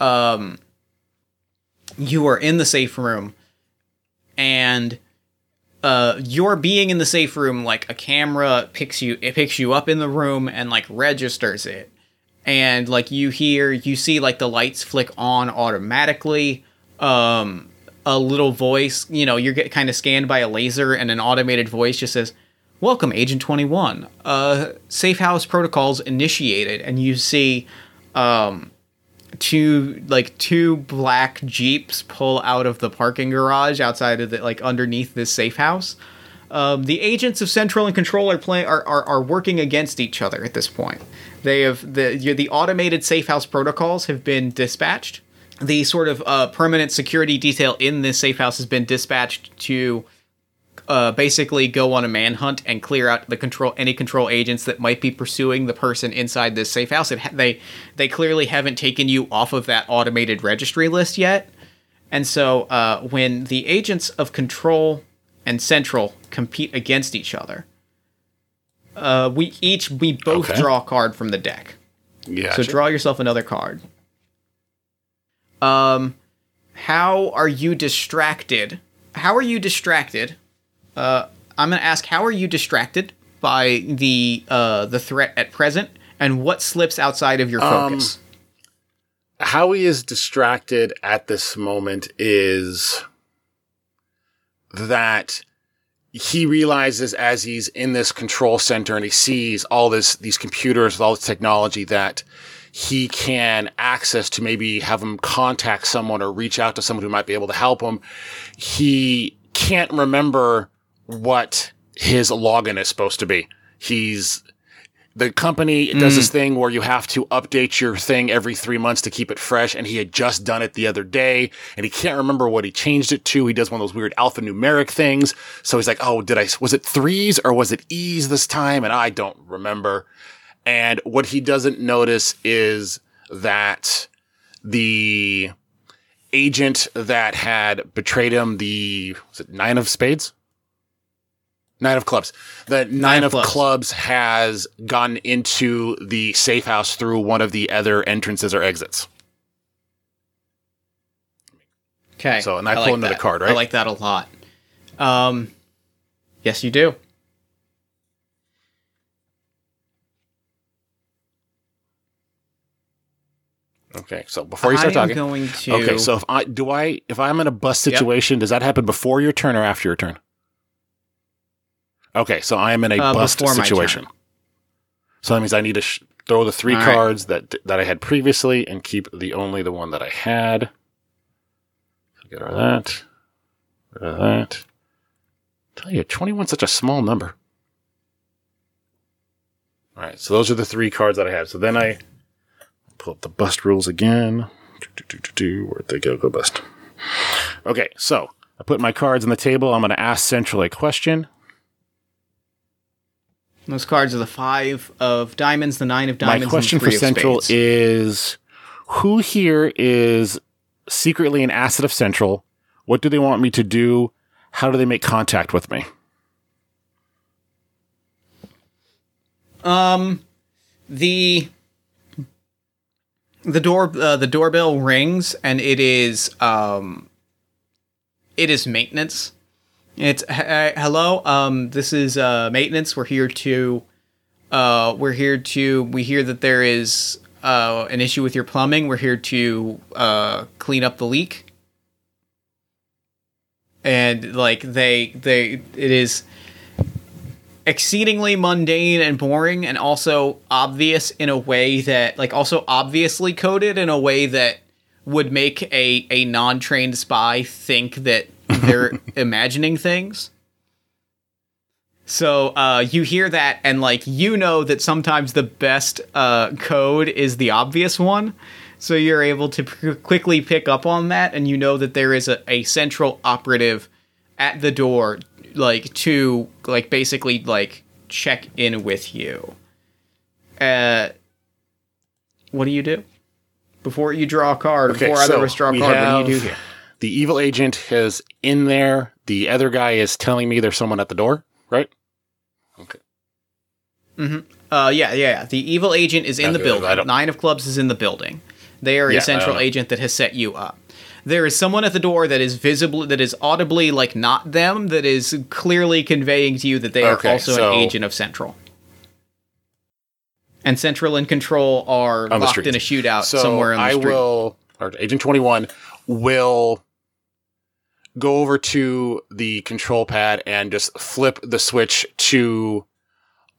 um, you are in the safe room, and uh, your being in the safe room, like a camera picks you, it picks you up in the room and like registers it, and like you hear, you see like the lights flick on automatically. Um, a little voice, you know, you're get kind of scanned by a laser, and an automated voice just says Welcome, Agent 21. Uh, safe house protocols initiated, and you see um, two like two black jeeps pull out of the parking garage outside of the like underneath this safe house. Um, the agents of Central and Control are playing are, are, are working against each other at this point. They have the the automated safe house protocols have been dispatched. The sort of uh, permanent security detail in this safe house has been dispatched to uh, basically go on a manhunt and clear out the control any control agents that might be pursuing the person inside this safe house. Ha- they they clearly haven't taken you off of that automated registry list yet, and so uh, when the agents of control and central compete against each other, uh, we each we both Okay. draw a card from the deck. Yeah. So draw yourself another card. Um, how are you distracted? How are you distracted? Uh, I'm gonna ask, how are you distracted by the uh the threat at present, and what slips outside of your focus? how he is distracted at this moment is that he realizes as he's in this control center and he sees all this these computers with all this technology that he can access to maybe have him contact someone or reach out to someone who might be able to help him he can't remember what his login is supposed to be he's the company does this mm. thing where you have to update your thing every three months to keep it fresh. And he had just done it the other day and he can't remember what he changed it to. He does one of those weird alphanumeric things. So he's like, Oh, did I, was it threes or was it E's this time? And I don't remember. And what he doesn't notice is that the agent that had betrayed him, the, was it nine of spades? Nine of clubs. The nine, of of clubs. clubs. has gone into the safe house through one of the other entrances or exits. Okay. So, and I pull another that. card, right? I like that a lot. Um, yes, you do. Okay, so before you start I'm talking, going to. okay, so if I do I if I'm in a bust Yep. situation, does that happen before your turn or after your turn? Okay, so I am in a Uh, bust situation. So that means I need to sh- throw the three All right. cards that that I had previously and keep the only the one that I had. So get rid of that. Rid of that. tell you, 21 such a small number. All right, so those are the three cards that I have. So then I pull up the bust rules again. Where'd they go? Go bust. Okay, so I put my cards on the table. I'm going to ask Central a question. Those cards are the five of diamonds, the nine of diamonds. My question and the for Central is who here is secretly an asset of Central? What do they want me to do? How do they make contact with me? Um, the the door uh, the doorbell rings and it is um it is maintenance. It's "H- uh, hello. Um, this is uh maintenance. We're here to uh we're here to we hear that there is uh an issue with your plumbing. We're here to uh clean up the leak. And like they they it is exceedingly mundane and boring and also obvious in a way that like also obviously coded in a way that would make a a non-trained spy think that they're imagining things. So uh, you hear that, and like you know that sometimes the best uh, code is the obvious one. So you're able to p- quickly pick up on that, and you know that there is a, a central operative at the door, like to like basically like check in with you. Uh, what do you do before you draw a card? Okay, before so draw a card, what do you do here? The evil agent is in there. The other guy is telling me there's someone at the door, right? Okay. Uh, yeah, yeah, yeah. The evil agent is in the Okay, I building. Nine of clubs is in the building. They are Yeah, a I central agent that has set you up. There is someone at the door that is visible, that is audibly like not them, that is clearly conveying to you that they are also so- an agent of Central. And Central and Control are locked in a shootout So somewhere in the I street. will, or Agent 21 will go over to the control pad and just flip the switch to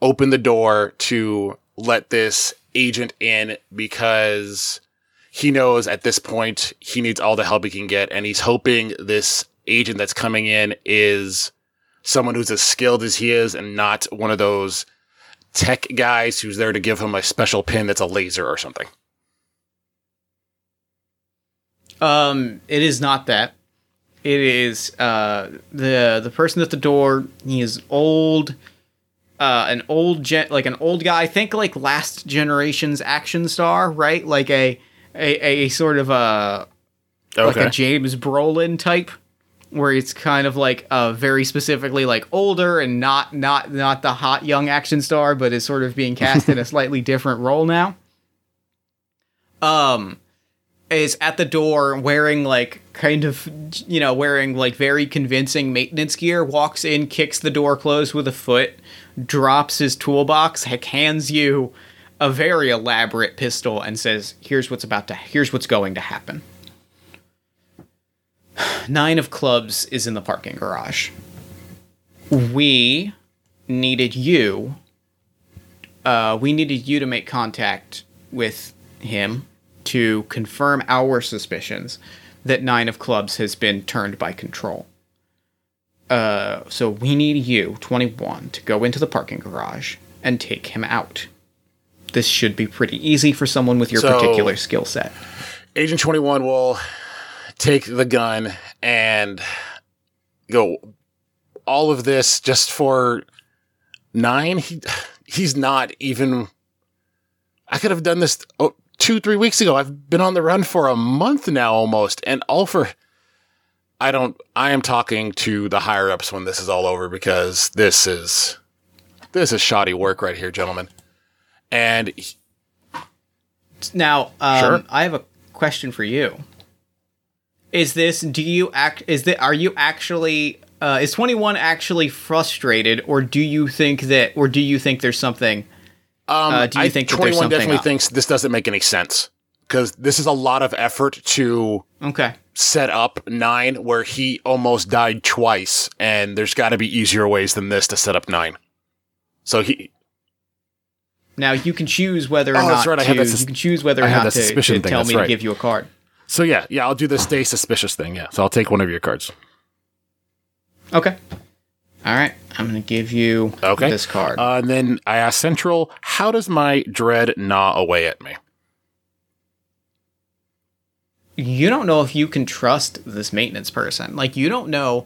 open the door to let this agent in because he knows at this point he needs all the help he can get and he's hoping this agent that's coming in is someone who's as skilled as he is and not one of those tech guys who's there to give him a special pin that's a laser or something. Um, it is not that. It is uh the the person at the door. He is old, uh, an old gen like an old guy. I Think like last generation's action star, right? Like a a, a sort of a like a James Brolin type, where it's kind of like uh very specifically like older and not not not the hot young action star, but is sort of being cast in a slightly different role now. Um, is at the door wearing like kind of you know wearing like very convincing maintenance gear. Walks in, kicks the door closed with a foot, drops his toolbox, hands you a very elaborate pistol, and says, "Here's what's about to. Here's what's going to happen." Nine of clubs is in the parking garage. We needed you. Uh, we needed you to make contact with him to confirm our suspicions that Nine of Clubs has been turned by control. Uh, so we need you, 21, to go into the parking garage and take him out. This should be pretty easy for someone with your So- particular skill set. Agent 21 will take the gun and go all of this just for nine. He, he's not even. I could have done this oh, two, three weeks ago. I've been on the run for a month now almost, and all for. I don't. I am talking to the higher ups when this is all over because this is. This is shoddy work right here, gentlemen. And he- Now, um, Sure. I have a question for you. Is this? Do you act? Is that? Are you actually? Uh, is twenty one actually frustrated, or do you think that, or do you think there's something? Um, Uh, do you I, think 21 definitely up? thinks this doesn't make any sense because this is a lot of effort to Okay. set up nine where he almost died twice, and there's got to be easier ways than this to set up nine. So he, Now you can choose whether or Oh, not right, to. sus- you can choose whether or not to, to tell me to give you a card. so yeah, yeah, I'll do the stay suspicious thing. Yeah, so I'll take one of your cards. Okay. All right. I'm going to give you Okay. this card. Uh, and then I ask Central, how does my dread gnaw away at me? you don't know if you can trust this maintenance person. Like you don't know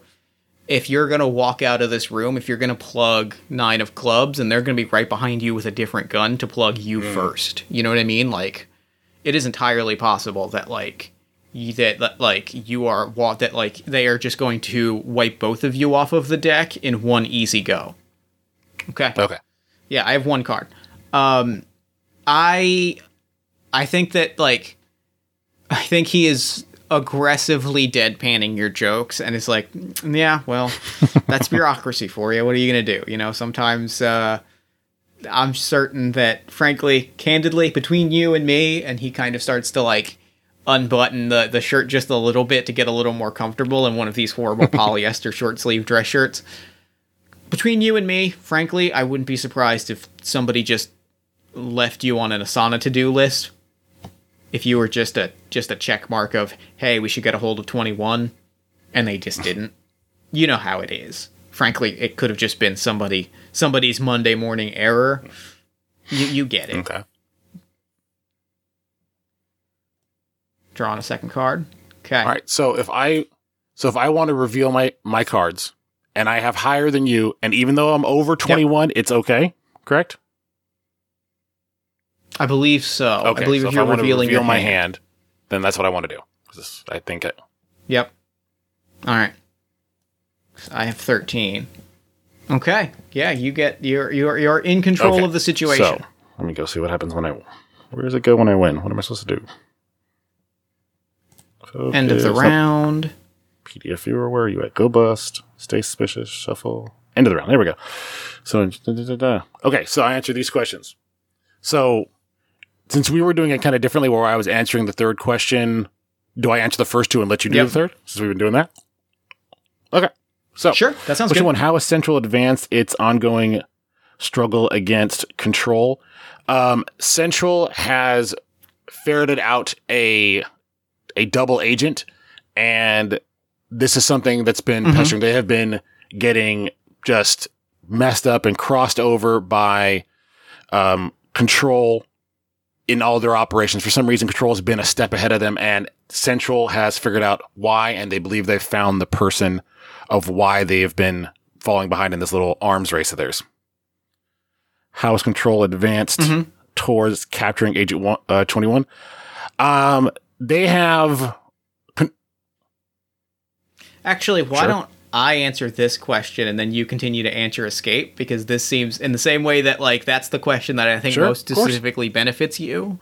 if you're going to walk out of this room if you're going to plug 9 of clubs and they're going to be right behind you with a different gun to plug you first. You know what I mean? Like it is entirely possible that like that, that like you are that like they are just going to wipe both of you off of the deck in one easy go. Okay. Okay. Yeah, I have one card. Um, I, I think that like, I think he is aggressively deadpanning your jokes, and it's like, "Mm, yeah, well, that's bureaucracy for you. What are you gonna do? You know, sometimes uh, I'm certain that, frankly, candidly, between you and me, and he kind of starts to like unbutton the the shirt just a little bit to get a little more comfortable in one of these horrible polyester short sleeve dress shirts between you and me, frankly, I wouldn't be surprised if somebody just left you on an Asana to do list. If you were just a just a check mark of, hey, we should get a hold of twenty one, and they just didn't. You know how it is. Frankly, it could have just been somebody somebody's Monday morning error. You you get it. Okay. Draw on a second card. Okay. All right. So if I so if I want to reveal my my cards and I have higher than you, and even though I'm over 21, it's okay. Correct. I believe so. Okay. I believe so if if you're I want to revealing reveal your my hand. hand, then that's what I want to do. this- I think it, Yep. All right. I have 13. Okay. Yeah, you get you're you're you're in control Okay. of the situation. So let me go see what happens when I. Where does it go when I win? What am I supposed to do? End of the Focus. round. PDF viewer, where are you at? Go bust. Stay suspicious. Shuffle. End of the round. There we go. So, da, da, da, okay. So I answered these questions. So since we were doing it kind of differently, where I was answering the third question, do I answer the first two and let you do Yep. the third? Since we've been doing that. Okay. So Sure, that sounds Question good. one: How has Central advanced its ongoing struggle against Control? Um, Central has ferreted out a a double agent, and this is something that's been Mhm. pestering. They have been getting just messed up and crossed over by um, Control in all their operations. For some reason, Control has been a step ahead of them, and Central has figured out why, and they believe they've found the person of why they have been falling behind in this little arms race of theirs. How has Control advanced Mhm. towards capturing Agent one, uh, 21? Um, they have Actually, why Sure. don't I answer this question and then you continue to answer escape because this seems in the same way that like that's the question that I think Sure, most specifically benefits you.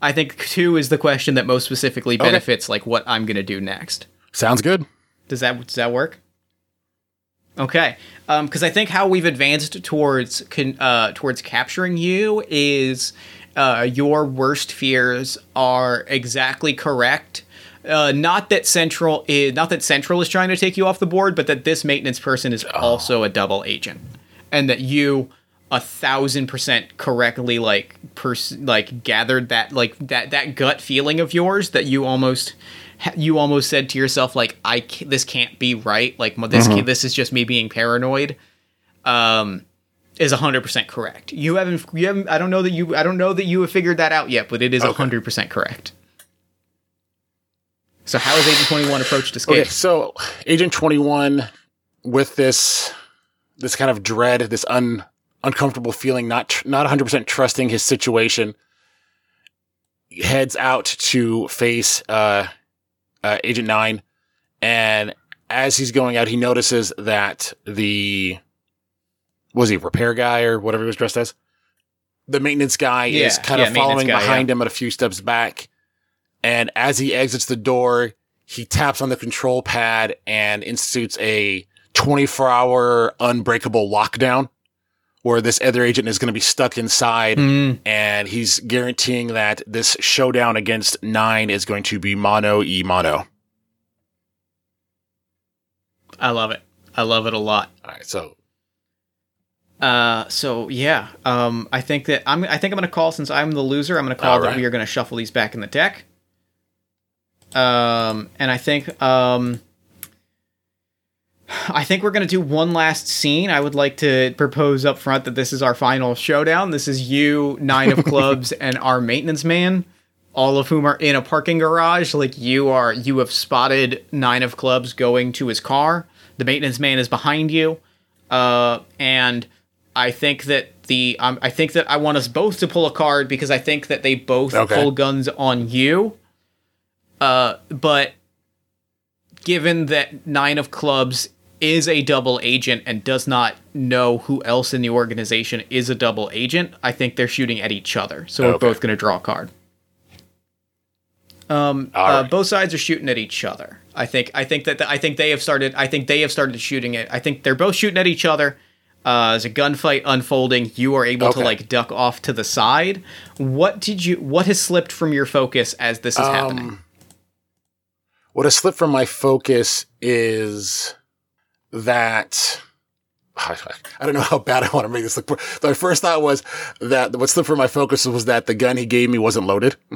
I think 2 is the question that most specifically Okay. benefits like what I'm going to do next. sounds good. Does that does that work? Okay, because I think how we've advanced towards con- uh, towards capturing you is uh, your worst fears are exactly correct. Uh, not that central is not that central is trying to take you off the board, but that this maintenance person is also a double agent, and that you a thousand percent correctly like pers- like gathered that like that that gut feeling of yours that you almost you almost said to yourself like I this can't be right. Like this ca- this is just me being paranoid. Um is 100% correct. You haven't you haven't I don't know that you I don't know that you have figured that out yet, but it is Okay. 100% correct. So how is Agent 21 approached escape? Okay, so Agent 21 with this this kind of dread, this un uncomfortable feeling, not tr- not 100% trusting his situation, heads out to face uh, uh, Agent 9 and as he's going out he notices that the was he a repair guy or whatever he was dressed as the maintenance guy is kind yeah, of following guy, behind yeah. him at a few steps back and as he exits the door, he taps on the control pad and institutes a 24 hour unbreakable lockdown where this other agent is going to be stuck inside. Mm, And he's guaranteeing that this showdown against nine is going to be mono e mono. I love it. I love it a lot. All right. So, Uh, so yeah, um, I think that I'm. I think I'm gonna call since I'm the loser. I'm gonna call All that right. we are gonna shuffle these back in the deck. Um, and I think um, I think we're gonna do one last scene. I would like to propose up front that this is our final showdown. This is you, nine of clubs, and our maintenance man, all of whom are in a parking garage. Like you are, you have spotted nine of clubs going to his car. The maintenance man is behind you, uh, and I think that the um, I think that I want us both to pull a card because I think that they both Okay. pull guns on you. Uh, but given that nine of clubs is a double agent and does not know who else in the organization is a double agent, I think they're shooting at each other. So we're both going to draw a card. Um, uh, right. both sides are shooting at each other. I think. I think that. The, I think they have started. I think they have started shooting it. I think they're both shooting at each other. Uh, as a gunfight unfolding, you are able to like duck off to the side. What did you? What has slipped from your focus as this is happening? um, what has slipped from my focus is that I don't know how bad I want to make this look. My first thought was that what slipped from my focus was that the gun he gave me wasn't loaded.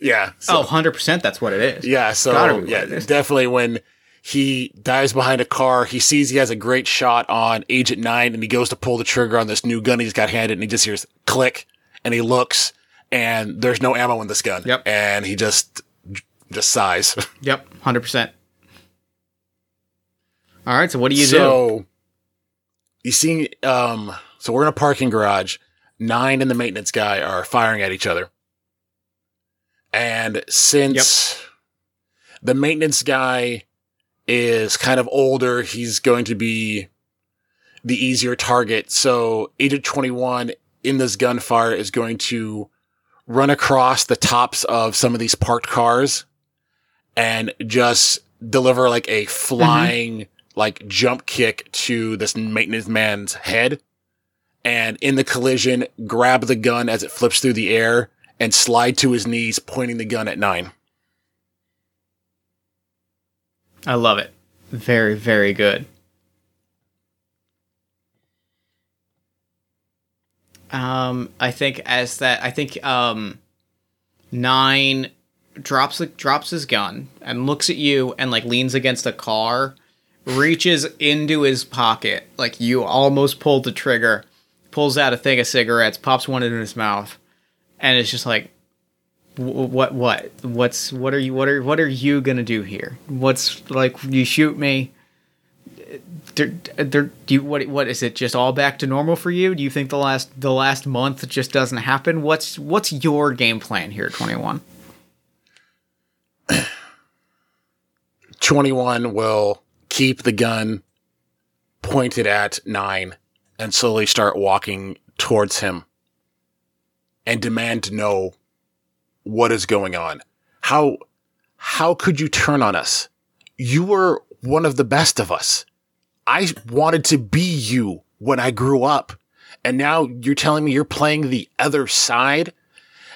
yeah. So, oh, 100% that's what it is. Yeah. So, yeah, definitely when he dives behind a car, he sees he has a great shot on Agent 9 and he goes to pull the trigger on this new gun he's got handed and he just hears click and he looks and there's no ammo in this gun. Yep. And he just, just sighs. Yep. 100%. All right. So what do you so, do? So you see, um, so we're in a parking garage. Nine and the maintenance guy are firing at each other. And since yep. the maintenance guy is kind of older, he's going to be the easier target. So Agent 21 in this gunfire is going to run across the tops of some of these parked cars and just deliver like a flying mm-hmm like jump kick to this maintenance man's head. And in the collision, grab the gun as it flips through the air and slide to his knees, pointing the gun at nine. I love it. Very, very good. Um, I think as that, I think um, nine drops drops his gun and looks at you and like leans against a car reaches into his pocket, like you almost pulled the trigger, pulls out a thing of cigarettes, pops one in his mouth, and it's just like, what, what, what's, what are you, what are, what are you gonna do here? What's like, you shoot me? Do you, what, what is it? Just all back to normal for you? Do you think the last, the last month just doesn't happen? What's, what's your game plan here, twenty one? 21 will keep the gun pointed at nine and slowly start walking towards him and demand to know what is going on. How, how could you turn on us? You were one of the best of us. I wanted to be you when I grew up. And now you're telling me you're playing the other side?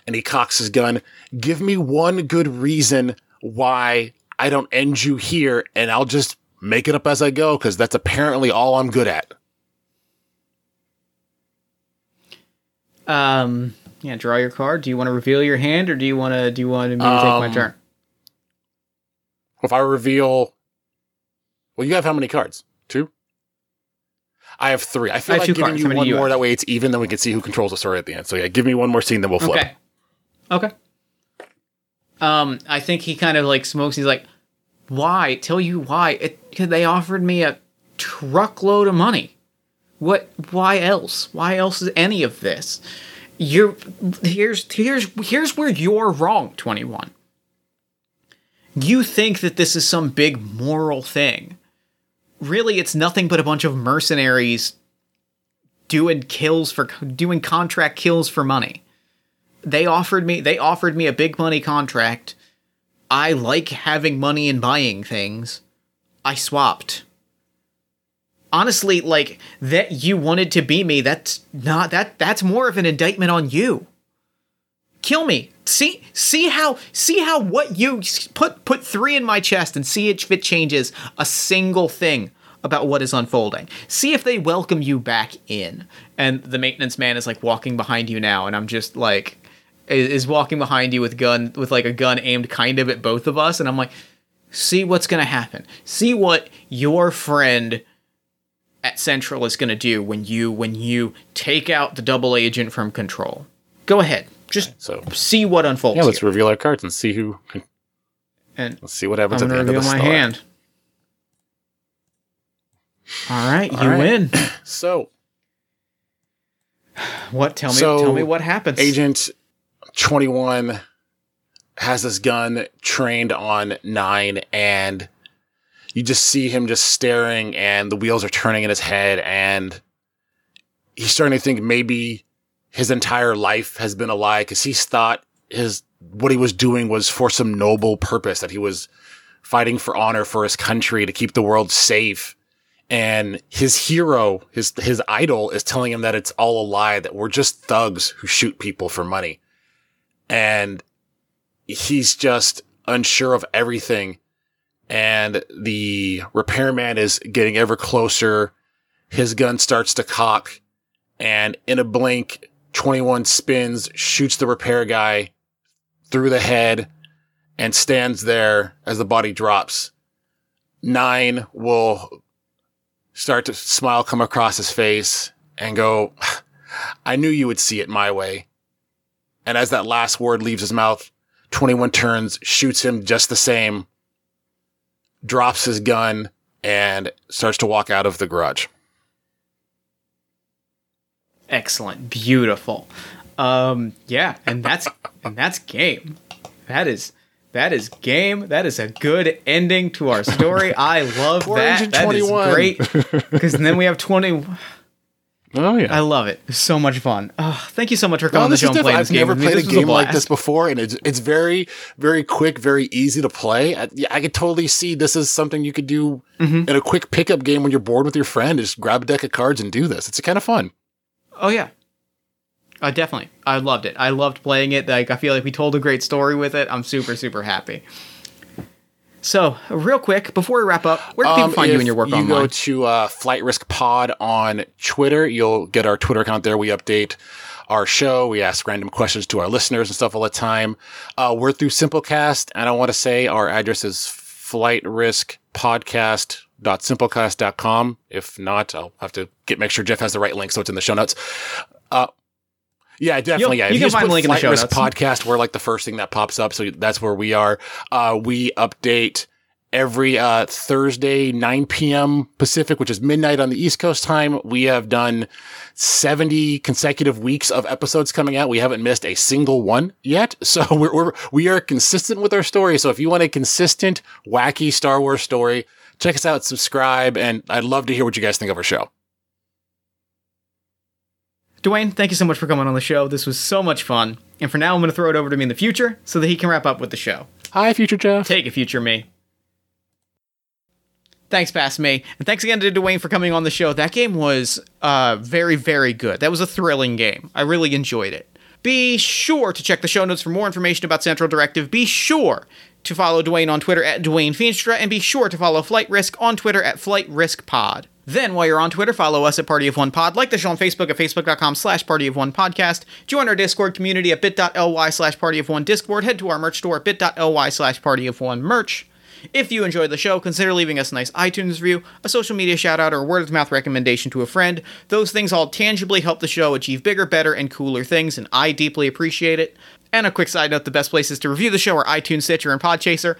And he cocks his gun. Give me one good reason why I don't end you here and I'll just make it up as I go because that's apparently all I'm good at. Um. Yeah. Draw your card. Do you want to reveal your hand, or do you want to? Do you want me to um, take my um, turn? If I reveal, well, you have how many cards? Two. I have three. I feel I like giving cards. you one you more. That way, it's even. Then we can see who controls the story at the end. So yeah, give me one more scene, then we'll flip. Okay. Okay. Um, I think he kind of like smokes. He's like, why? Tell you why? It, they offered me a truckload of money. What? Why else? Why else is any of this? You're here's here's here's where you're wrong. Twenty one. You think that this is some big moral thing. Really, it's nothing but a bunch of mercenaries doing kills for doing contract kills for money. They offered me they offered me a big money contract I like having money and buying things. I swapped. Honestly, like that you wanted to be me, that's not that that's more of an indictment on you. Kill me. See see how see how what you put put 3 in my chest and see if it changes a single thing about what is unfolding. See if they welcome you back in. And the maintenance man is like walking behind you now and I'm just like is walking behind you with gun with like a gun aimed kind of at both of us and I'm like see what's going to happen see what your friend at central is going to do when you when you take out the double agent from control. Go ahead. Just so see what unfolds yeah let's here. reveal our cards and see who and let's see what happens I'm at the end of the my hand. All right all you right. win. So what tell me so, tell me what happens. Agent 21 has this gun trained on nine and you just see him just staring and the wheels are turning in his head and he's starting to think maybe his entire life has been a lie because he's thought his what he was doing was for some noble purpose that he was fighting for honor for his country to keep the world safe and his hero his his idol is telling him that it's all a lie that we're just thugs who shoot people for money and he's just unsure of everything. And the repairman is getting ever closer. His gun starts to cock, and in a blink, 21 spins, shoots the repair guy through the head, and stands there as the body drops. Nine will start to smile come across his face and go, I knew you would see it my way. And as that last word leaves his mouth, 21 turns, shoots him just the same, drops his gun, and starts to walk out of the garage. Excellent. Beautiful. Um, yeah, and that's and that's game. That is that is game. That is a good ending to our story. I love that. That is 21. great. Because then we have 20. Oh yeah. I love it. It's so much fun. Oh, thank you so much for coming Well, on the this show and playing different. this I've game. never with played a was game like this before, and it's it's very very quick, very easy to play. I, yeah, I could totally see this is something you could do Mm-hmm. in a quick pickup game when you're bored with your friend. Just grab a deck of cards and do this. It's kind of fun. Oh yeah. Uh, definitely. I loved it. I loved playing it. Like I feel like we told a great story with it. I'm super super happy. So, real quick before we wrap up, where do people find you Um, and your work you online? go to uh, Flight Risk Pod on Twitter. You'll get our Twitter account there. We update our show. We ask random questions to our listeners and stuff all the time. Uh, we're through Simplecast, and I want to say our address is Flight Risk Podcast simplecast.com if not i'll have to get make sure jeff has the right link so it's in the show notes uh yeah, definitely. You'll- yeah, you if can just find the link in the show notes. Podcast. We're like the first thing that pops up, so that's where we are. Uh, we update every uh, Thursday, 9 p.m. Pacific, which is midnight on the East Coast time. We have done 70 consecutive weeks of episodes coming out. We haven't missed a single one yet. So we're, we're we are consistent with our story. So if you want a consistent, wacky Star Wars story, check us out, subscribe, and I'd love to hear what you guys think of our show. Dwayne, thank you so much for coming on the show. This was so much fun. And for now, I'm going to throw it over to me in the future so that he can wrap up with the show. Hi, future Jeff. Take it, future me. Thanks, past me. And thanks again to Dwayne for coming on the show. That game was uh, very, very good. That was a thrilling game. I really enjoyed it. Be sure to check the show notes for more information about Central Directive. Be sure to follow Dwayne on Twitter at Dwayne Feenstra, and be sure to follow Flight Risk on Twitter at Flight Risk Pod. Then, while you're on Twitter, follow us at Party of One Pod. Like the show on Facebook at facebook.com slash Party of One Podcast. Join our Discord community at bit.ly slash Party of One Discord. Head to our merch store at bit.ly slash Party of One Merch. If you enjoyed the show, consider leaving us a nice iTunes review, a social media shout out, or a word of mouth recommendation to a friend. Those things all tangibly help the show achieve bigger, better, and cooler things, and I deeply appreciate it. And a quick side note the best places to review the show are iTunes, Stitcher, and Podchaser.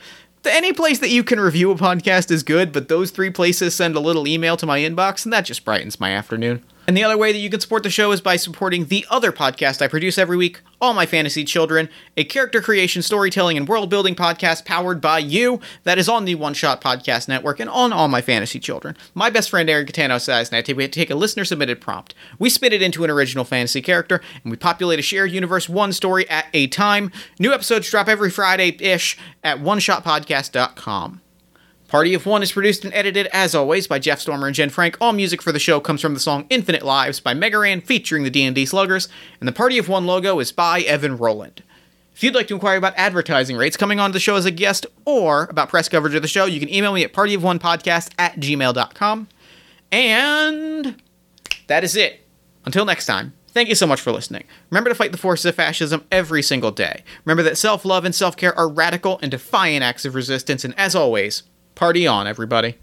Any place that you can review a podcast is good, but those three places send a little email to my inbox, and that just brightens my afternoon. And the other way that you can support the show is by supporting the other podcast I produce every week, All My Fantasy Children, a character creation, storytelling, and world building podcast powered by you that is on the One Shot Podcast Network and on All My Fantasy Children. My best friend Eric Catano says, and I take, we take a listener submitted prompt. We spit it into an original fantasy character, and we populate a shared universe one story at a time. New episodes drop every Friday ish at oneshotpodcast.com. Party of One is produced and edited, as always, by Jeff Stormer and Jen Frank. All music for the show comes from the song Infinite Lives by Mega Ran, featuring the D&D Sluggers, and the Party of One logo is by Evan Rowland. If you'd like to inquire about advertising rates, coming on the show as a guest, or about press coverage of the show, you can email me at partyofonepodcast at gmail.com. And that is it. Until next time, thank you so much for listening. Remember to fight the forces of fascism every single day. Remember that self love and self care are radical and defiant acts of resistance, and as always, party on, everybody.